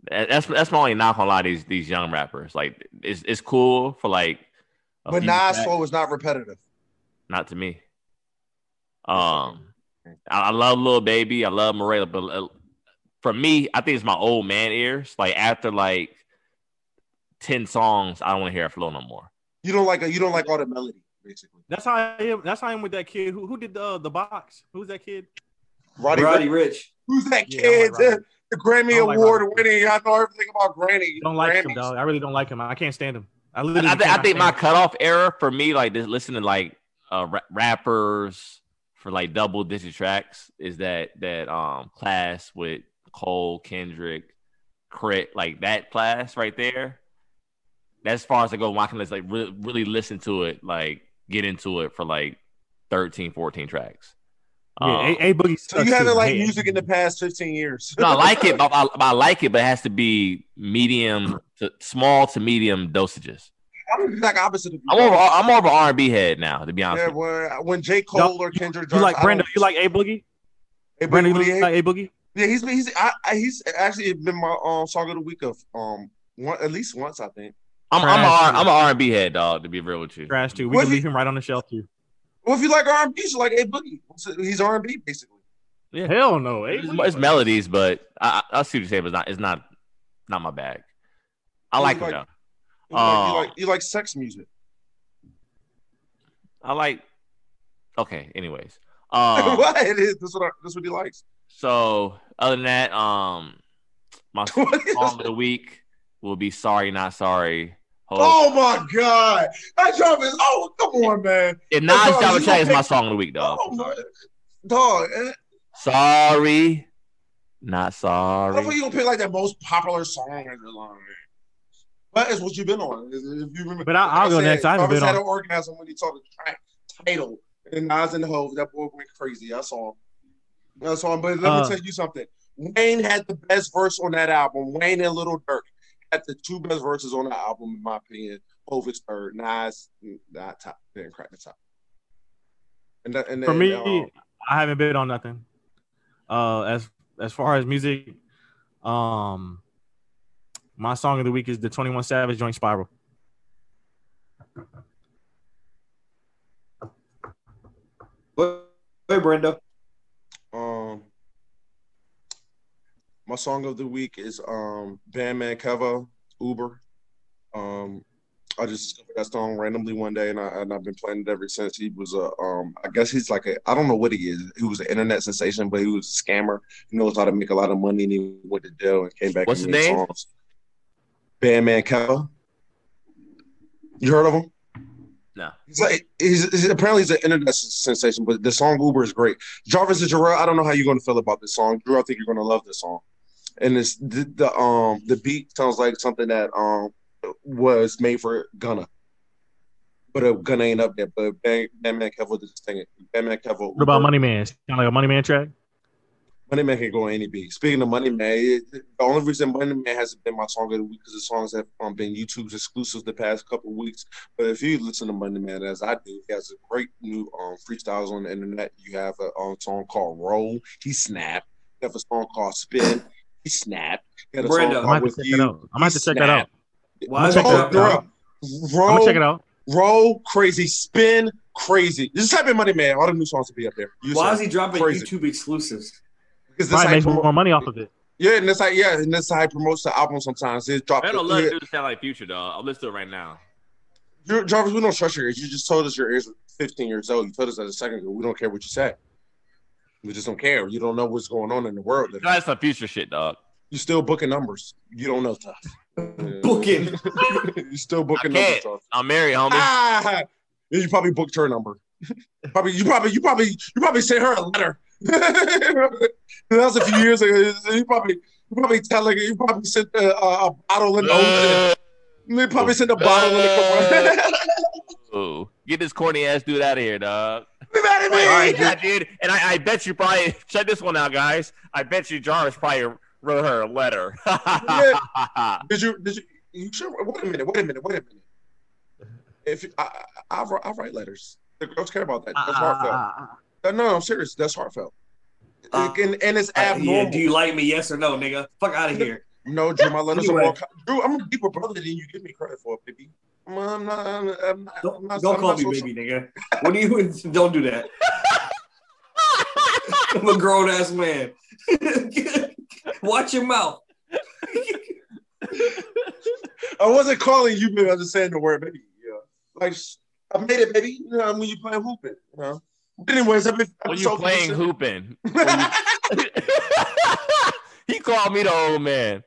that's that's my only knock on a lot of these these young rappers. Like it's it's cool for like a But few Nas flow is not repetitive. not to me. Um I, I love Lil Baby, I love Morella, but uh, for me, I think it's my old man ears. Like after like 10 songs, I don't want to hear it flow no more. You don't like a, you don't like all the melody, basically. That's how I am. That's how I am with that kid. Who who did the the box? Who's that kid? Roddy, Roddy Ricch. Rich. Who's that Yeah, kid? like the, the Grammy I like Award Roddy. winning. I know everything about Granny. Don't like him, dog. I really don't like him. I can't stand him. I I, literally. I, thi- I think my him. cutoff era for me, like this, listening to like uh, ra- rappers for like double digit tracks, is that that um class with Cole, Kendrick, K.R.I.T., like that class right there. That's as far as I go. when I can just like really, really listen to it, like get into it for like 13, 14 tracks. Yeah, Um, a, A Boogie. So you haven't liked music in the past 15 years. no, I like it. But I, I like it, but it has to be medium to small to medium dosages. I'm the exact opposite of you. I'm more, of a- I'm more of an R and B head now, to be honest. yeah, with when, when J. Cole or Kendrick You drops, like I Brandon? You like A Boogie? Hey, Brandon, Brandon, you like A Boogie? yeah, he's been he's I, I, he's actually been my um song of the week of um one at least once I think. I'm I'm a Trash, R- too. I'm an R and B head dog. To be real with you, Trash too. We What can if leave him right on the shelf too. Well, if you like R&B, you should like A Boogie. He's R&B basically. yeah, Hell no. A it's, boogie. it's melodies, but I, I I see what you're saying, but it's not it's not not my bag. I You like like- it though. You, like, Oh. you like you like sex music. I like. Okay. Anyways, um, what it is? That's what I, that's what he likes. so other than that, um, my is- song of the week will be "Sorry Not Sorry" Hov. Oh my god, that is Oh, come on, man. If Nas dog, drop a you track, it's my song of the week, dog. Oh my dog. eh, Sorry, not I sorry. thought you gonna pick like that most popular song in the line. But it's what you've been on. If you remember, But I- I'll like go said, next. I haven't Jarvis been had on- an orgasm when he saw the track title and Nas and the Hov. That boy went crazy. I saw him. I saw him. But let Uh, me tell you something. Wayne had the best verse on that album. Wayne and Lil Durk had the two best verses on the album, in my opinion. Hov is third. Nas, not top. Didn't crack the top. And, that, and For then, me, um, I haven't been on nothing. Uh, as as far as music, um, my song of the week is the Twenty One Savage joint Spiral. Wait, wait, Brenda. Um, my song of the week is um Bandman Kevo Uber. Um, I just discovered that song randomly one day, and I and I've been playing it ever since. He was a um, I guess he's like a I don't know what he is. He was an internet sensation, but he was a scammer. He knows how to make a lot of money, and he went to jail and came back. What's and his name? Songs. Bandman Kevo. You heard of him? No. He's like he's, he's apparently he's an internet sensation, but the song Uber is great. Jarvis and Jarrell, I don't know how you're going to feel about this song. Drew, I think you're going to love this song. And it's the, the um the beat sounds like something that um was made for Gunna, but uh, Gunna ain't up there. But Bang Bang Man Kevo did this thing. Bang Man Kevo. What about Money Man? Kind of like a Money Man track. Money Man can go on any beat. Speaking of Money Man, it, the only reason Money Man hasn't been my song of the week because the songs have um, been YouTube's exclusives the past couple of weeks. But if you listen to Money Man as I do, he has a great new um, freestyles on the internet. You have a um, song called Roll. He snapped. You have a song called Spin. He snapped. You have a Brenda, song I'm gonna have called to check it You. out. I'm gonna have to He check that out. snapped. Why is check it it out. dropping? girl. I'm Roll, gonna check it out. roll, crazy, spin, crazy. Just type in Money Man. All the new songs will be up there. You Why said- is he dropping Crazy. YouTube exclusives? Because this Probably how makes more money off of it. Yeah, and that's how yeah, and that's how he promotes the album sometimes. It dropped. I don't love yeah. dudes sound like Future, dog. I'll listen to it right now. You're, Jarvis, we don't trust your ears. You just told us your ears were 15 years old. You told us that a second ago. We don't care what you say. We just don't care. You don't know what's going on in the world. That's some Future shit, dog. You're still booking numbers. You don't know stuff. Booking. You're still booking I numbers. can't. Jarvis. I'm married, homie. Ah, you probably booked her number. probably you probably you probably you probably sent her a letter. that was a few years ago. You probably you probably tell like you probably sent a, a, a bottle in the ocean. Uh, they probably sent a uh, bottle in the uh, Ooh. Get this corny ass dude out of here, dog. Be mad at me. All right, yeah, dude. And I, I bet you probably check this one out, guys. I bet you Jarvis probably wrote her a letter. Did you? Did you? You sure? Wait a minute. Wait a minute. Wait a minute. If I, I, I, write- I write letters, the girls care about that. That's heartfelt. No, I'm serious. That's heartfelt. Uh, and, and it's Uh, abnormal. yeah, do you like me? Yes or no, nigga? Fuck out of here. No, Drew, my letters Anyway. are more. Drew, I'm a deeper brother than you give me credit for, baby. I'm, I'm not. I'm, I'm not. Don't, I'm not, don't I'm call not me so- baby, nigga. What do you? Don't do that. I'm a grown ass man. Watch your mouth. I wasn't calling you, baby. I was just saying the word baby. Yeah, like I made it, baby. You know, when you playing hooping, you know. But anyways, I've been. when you so- playing hooping. he called me the old man.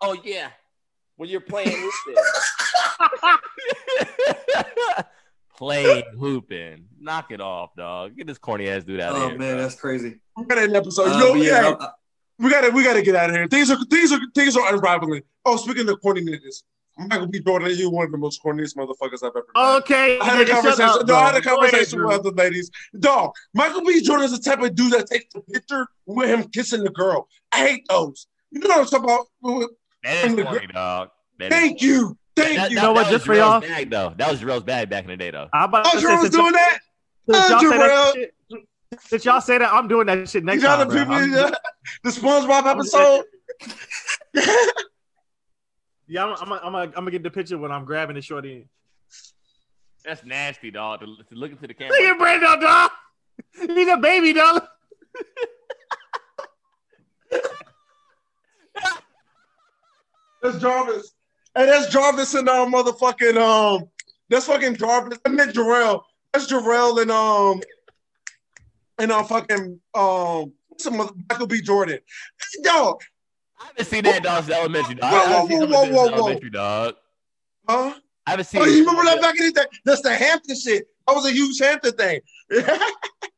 Oh yeah. When you're playing hooping. playing hooping. Knock it off, dog. Get this corny ass dude out of here. Oh man, dog. that's crazy. we got an episode. Uh, Yo, but yeah, yeah, uh, we gotta, we gotta get out of here. Things are, things are, things are unraveling. Oh, speaking of corny niggas, Michael B. Jordan, you're one of the most corniest motherfuckers I've ever. met. Okay. I had a conversation. up, no, I had a Go ahead, conversation with other ladies. Dog, Michael B. Jordan is the type of dude that takes the picture with him kissing the girl. I hate those. You know what I'm talking about? That is corny, dog. That is- Thank you, thank That, you. that, know what, that just for y'all- Jarrell's bag, though. That was Jarrell's bag back in the day, though. I'm about Oh, to say, Jerome was since y'all- doing that. since Oh, y'all say that shit- Since y'all say that, I'm doing that shit next You got time. the people, the SpongeBob episode. Yeah, I'm, I'm, I'm, I'm gonna get the picture when I'm grabbing the short end. That's nasty, dog. To, to look into the camera. Look at camera. Brandon, dog. He's a baby, dog. That's Jarvis. Hey, that's Jarvis and um motherfucking um that's fucking Jarvis. I meant Jarrell. That's Jarrell and um and um fucking um some other Michael B. Jordan. Yo, I haven't seen that dog since elementary, dog. Whoa, I haven't whoa, whoa, some of this whoa, since whoa. elementary, dog. Huh? I haven't seen. Oh, you remember that back in the day? That's the Hampton shit. That was a huge Hampton thing. yeah,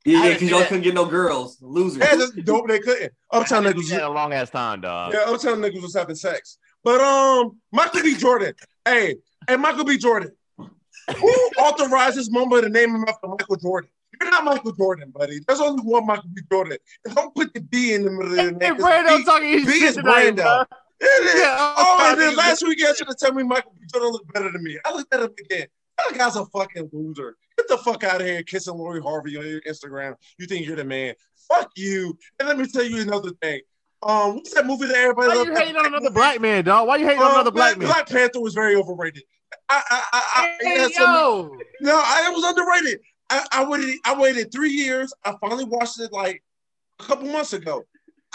Yeah, because y'all couldn't get no girls. Losers. Yeah, that's dope. They couldn't. Uptown That niggas. had a long ass time, dog. Yeah, Uptown niggas was having sex. But um, Michael B. Jordan. hey, hey, Michael B. Jordan. Who authorizes Mamba to name him after Michael Jordan? You're not Michael Jordan, buddy. There's only one Michael B. Jordan. And don't put the B in the middle of the name. Brando B- talking B is Brando. It is. Yeah, oh, and then last week you should have tell me Michael B. Jordan looked better than me. I looked at him again. That guy's a fucking loser. Get the fuck out of here kissing Lori Harvey on your Instagram. You think you're the man. Fuck you. And let me tell you another thing. Um, what's that movie that everybody Why loved? you hating on another movie? black man, dog? Why you hating on Uh, another black man? Black Panther was very overrated. I, I, I, I, Hey, some- yo. no, I, it was underrated. I, I waited. I waited three years. I finally watched it like a couple months ago.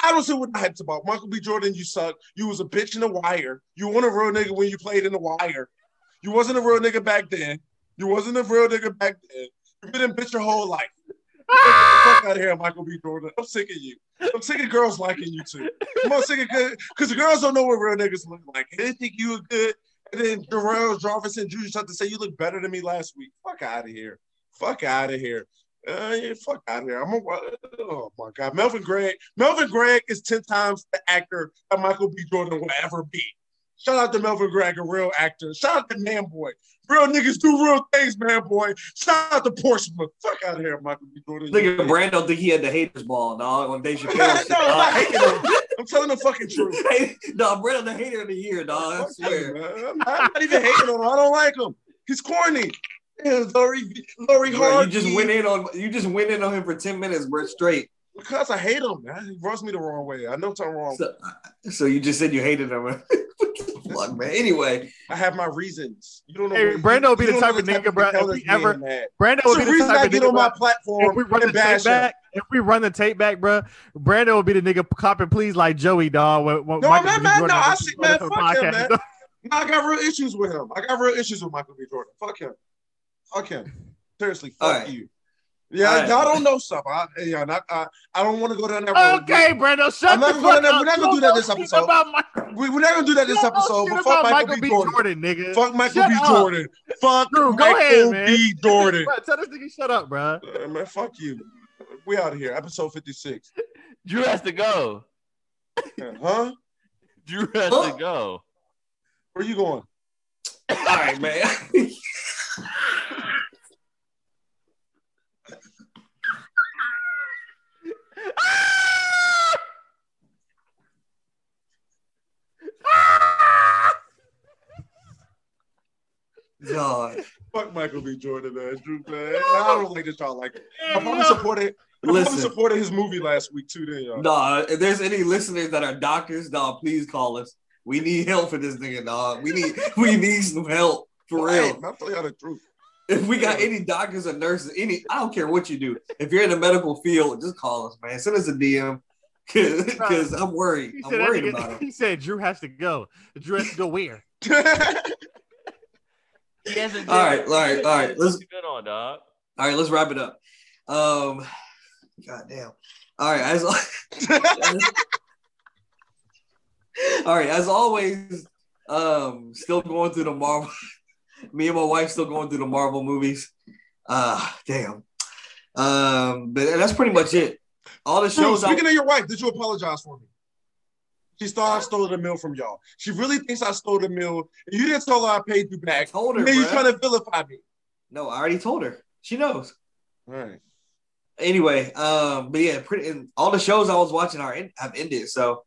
I don't see what the hype's about. Michael B. Jordan, you suck. You was a bitch in the wire. You weren't a real nigga when you played in the wire. You wasn't a real nigga back then. You wasn't a real nigga back then. You've been a bitch your whole life. Fuck out of here, Michael B. Jordan. I'm sick of you. I'm sick of girls liking you too. I'm sick of good because the girls don't know what real niggas look like. They think you look good. And then Darrell Jarvis and Juju tried to say you look better than me last week. Fuck out of here. Fuck out of here. Uh, yeah, fuck out of here. I'm a, oh my god, Melvin Gregg. Melvin Gregg is ten times the actor that Michael B. Jordan will ever be. Shout out to Melvin Gregg, a real actor. Shout out to Man Boy. Real niggas do real things, Man Boy. Shout out to Portsmouth. Fuck out of here, Michael B. Jordan. Look at Brando think he had the haters ball, dog, on Dave no, Chappelle. shit, I'm not dog. hating him. I'm telling the fucking truth. no, Brando the hater of the year, dog. I swear. man. I'm not, I'm not even hating on him. I don't like him. He's corny. Yeah, Lori, Lori Bro, Harvey. you just went in on you just went in on him for 10 minutes, bro, straight. because I hate him. Man. He rubs me the wrong way. I know something wrong. So, so you just said you hated him. fuck, man? Anyway, I have my reasons. You don't know. Hey, what- Brando you be the type of nigga, bro, if we ever- mad. Brando It's would the be the type I of get nigga, on my platform if we run the tape him. back, if we run the tape back, bro, Brando will be the nigga copping please like Joey, dog. When, when No, Michael man, B. man, no, I see- man, fuck him, man. No, I got real issues with him. I got real issues with Michael B. Jordan. Fuck him. Fuck him. Seriously, fuck All right. you. Yeah, All right. y'all don't know stuff. I, yeah, not, I, I don't want to go down that road. Okay, Brando, shut I'm the fuck gonna- up. we're not gonna don't that this episode. About We, we're not gonna do that this episode. But fuck about Michael, B. Jordan. nigga. Fuck Michael Shut B. up. Jordan. Fuck Drew, go Michael ahead, man. B. Jordan. Bro, tell this nigga shut up, bro. Uh, man, fuck you. We out of here. Episode 56. Drew has to go. Huh? Drew has Huh? to go. Where you going? all right, man. God. Fuck Michael B. Jordan, man. Drew, man. I don't like that y'all like it. I probably No. supported. I probably Listen. supported his movie last week too. Then y'all. Nah, if there's any listeners that are doctors, dog, please call us. We need help for this nigga, dog. We need we need some help for Hey, real. I'll tell y'all the truth. If we got any doctors or nurses, any I don't care what you do. If you're in the medical field, just call us, man. Send us a DM because I'm worried. He I'm said, worried about him. he said Drew has to go. Drew has to go where? He hasn't All right, all right, all right. Let's- Let's good on, dog. All right, let's wrap it up. Um, God damn. All right, as all right, as always, um, still going through the Marvel. Me and my wife still going through the Marvel movies. Uh damn. Um, but that's pretty much it. All the Drew, shows. I, speaking of your wife, did you apologize for me? She thought I stole the meal from y'all. She really thinks I stole the meal. And you didn't tell her I paid you I back. told her, Then you bruh. trying to vilify me. No, I already told her. She knows. All right. Anyway, um, but yeah, pretty. And all the shows I was watching are in, have ended. So,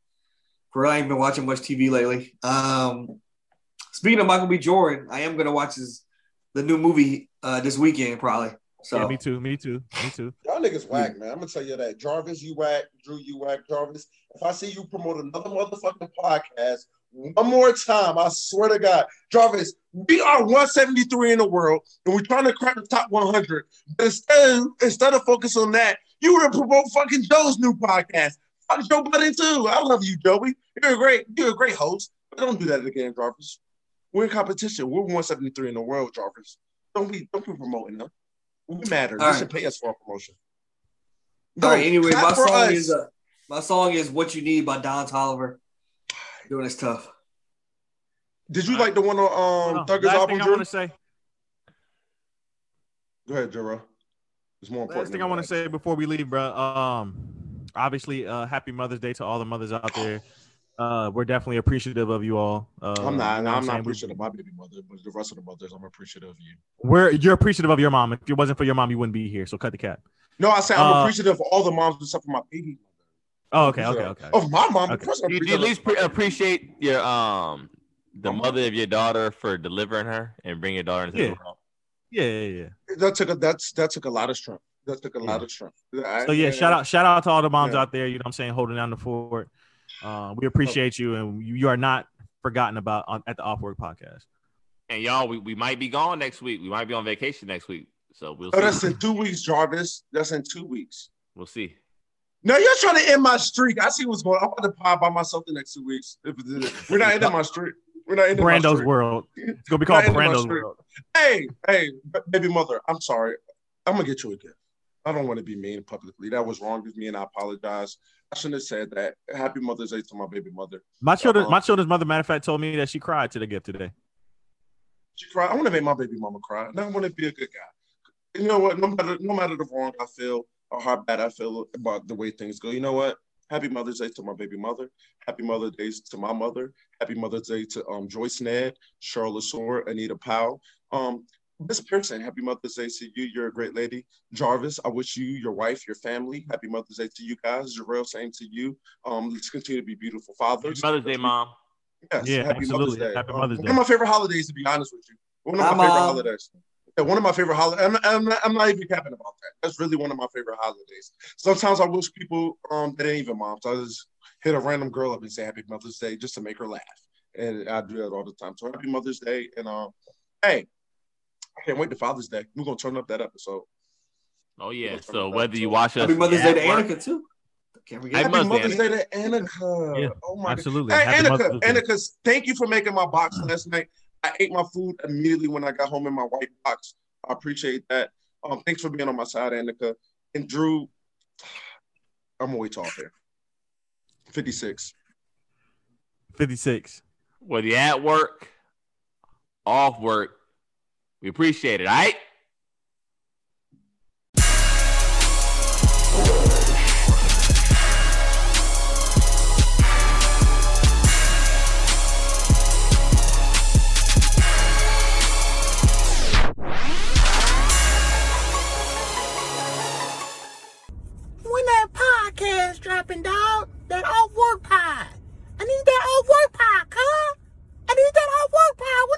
for real, I ain't been watching much TV lately. Um, speaking of Michael B. Jordan, I am gonna watch his the new movie uh this weekend probably. So Yeah, me too. Me too. Me too. Y'all niggas whack, man. I'm gonna tell you that. Jarvis, you whack. Drew, you whack. Jarvis, if I see you promote another motherfucking podcast one more time, I swear to God, Jarvis, we are 173 in the world, and we're trying to crack the top 100. But instead, instead of focus on that, you would promote fucking Joe's new podcast. Fuck Joe Budden too. I love you, Joey. You're a great, you're a great host. But don't do that again, Jarvis. We're in competition. We're 173 in the world, Jarvis. Don't be, don't be promoting them. We matter. All you right. should pay us for our promotion. all right. Anyway, my song us. is uh, my song is "What You Need" by Don Toliver. Doing this tough. Did you like the one on um Oh, Thugger's last album? thing I want to say. Go ahead, Jero. It's more important. Last thing I want to say before we leave, bro. Um, obviously, uh, happy Mother's Day to all the mothers out there. Uh, we're definitely appreciative of you all. Uh, I'm not. you know what I'm not appreciative of my baby mother, but the rest of the mothers, I'm appreciative of you. We're you're appreciative of your mom. If it wasn't for your mom, you wouldn't be here. So cut the cap. No, I said I'm Uh, appreciative of all the moms except for my baby. Oh, okay, okay, okay. Of my mom, of Okay. course I'm you, you at least pre- appreciate your um the Mama. mother of your daughter for delivering her and bringing your daughter into Yeah. the world? Yeah, yeah, yeah. That took a that's that took a lot of strength. That took a lot Yeah. of strength. I- So yeah, shout out, shout out to all the moms Yeah. out there. You know, what I'm saying, holding down the fort. Uh, we appreciate you, and you, you are not forgotten about on, at the Off Work Podcast. And y'all, we, we might be gone next week. We might be on vacation next week. So we'll Oh, that's in two weeks, Jarvis. That's in two weeks. We'll see. No, you're trying to end my streak. I see what's going on. I'm about to pod by myself the next two weeks. If We're not ending my streak. We're not ending my Brando's streak. World. It's gonna be called into my Brando's. World. Hey, hey, baby mother, I'm sorry. I'm gonna get you a gift. I don't want to be mean publicly. That was wrong with me, and I apologize. I shouldn't have said that. Happy Mother's Day to my baby mother. My children, Uh-huh. my children's mother, matter of fact, told me that she cried to the gift today. She cried. I want to make my baby mama cry. And I want to be a good guy. You know what? No matter no matter the wrong I feel or how bad I feel about the way things go, you know what? Happy Mother's Day to my baby mother. Happy Mother's Day to my mother. Happy Mother's Day to um, Joyce Ned, Cheryl Lasore, Anita Powell. Um, Miss Pearson, happy Mother's Day to you. You're a great lady. Jarvis, I wish you, your wife, your family, happy Mother's Day to you guys. Jarrell, same to you. Um, let's continue to be beautiful fathers. Happy Mother's Day, mom. Yes, Yeah, happy absolutely. Mother's Day. Happy Um, Mother's One of my favorite holidays, to be honest with you. One of my Hi, favorite Mom. holidays. Yeah, one of my favorite holidays. I'm, I'm, not- I'm not even capping about that. That's really one of my favorite holidays. Sometimes I wish people um that ain't even moms. I just hit a random girl up and say Happy Mother's Day just to make her laugh, and I do that all the time. So Happy Mother's Day, and um, hey, I can't wait to Father's Day. We're gonna turn up that episode. Oh yeah. Yeah, So whether you that. watch us, Happy Mother's Day to at work- Annika too. Can we get Hey, Happy Mother's Mother's Day, Day to Annika. Yeah, oh my Absolutely. Hey, Happy Annika, Mother's Day. Annika, thank you for making my box last night. I ate my food immediately when I got home in my white box. I appreciate that. Um, thanks for being on my side, Annika. And Drew, I'm gonna wait till off here. 56. 56. whether you're at work, off work, we appreciate it. All right. podcast dropping, dog. That old work pie. I need that old work pie, huh? I need that old work pie.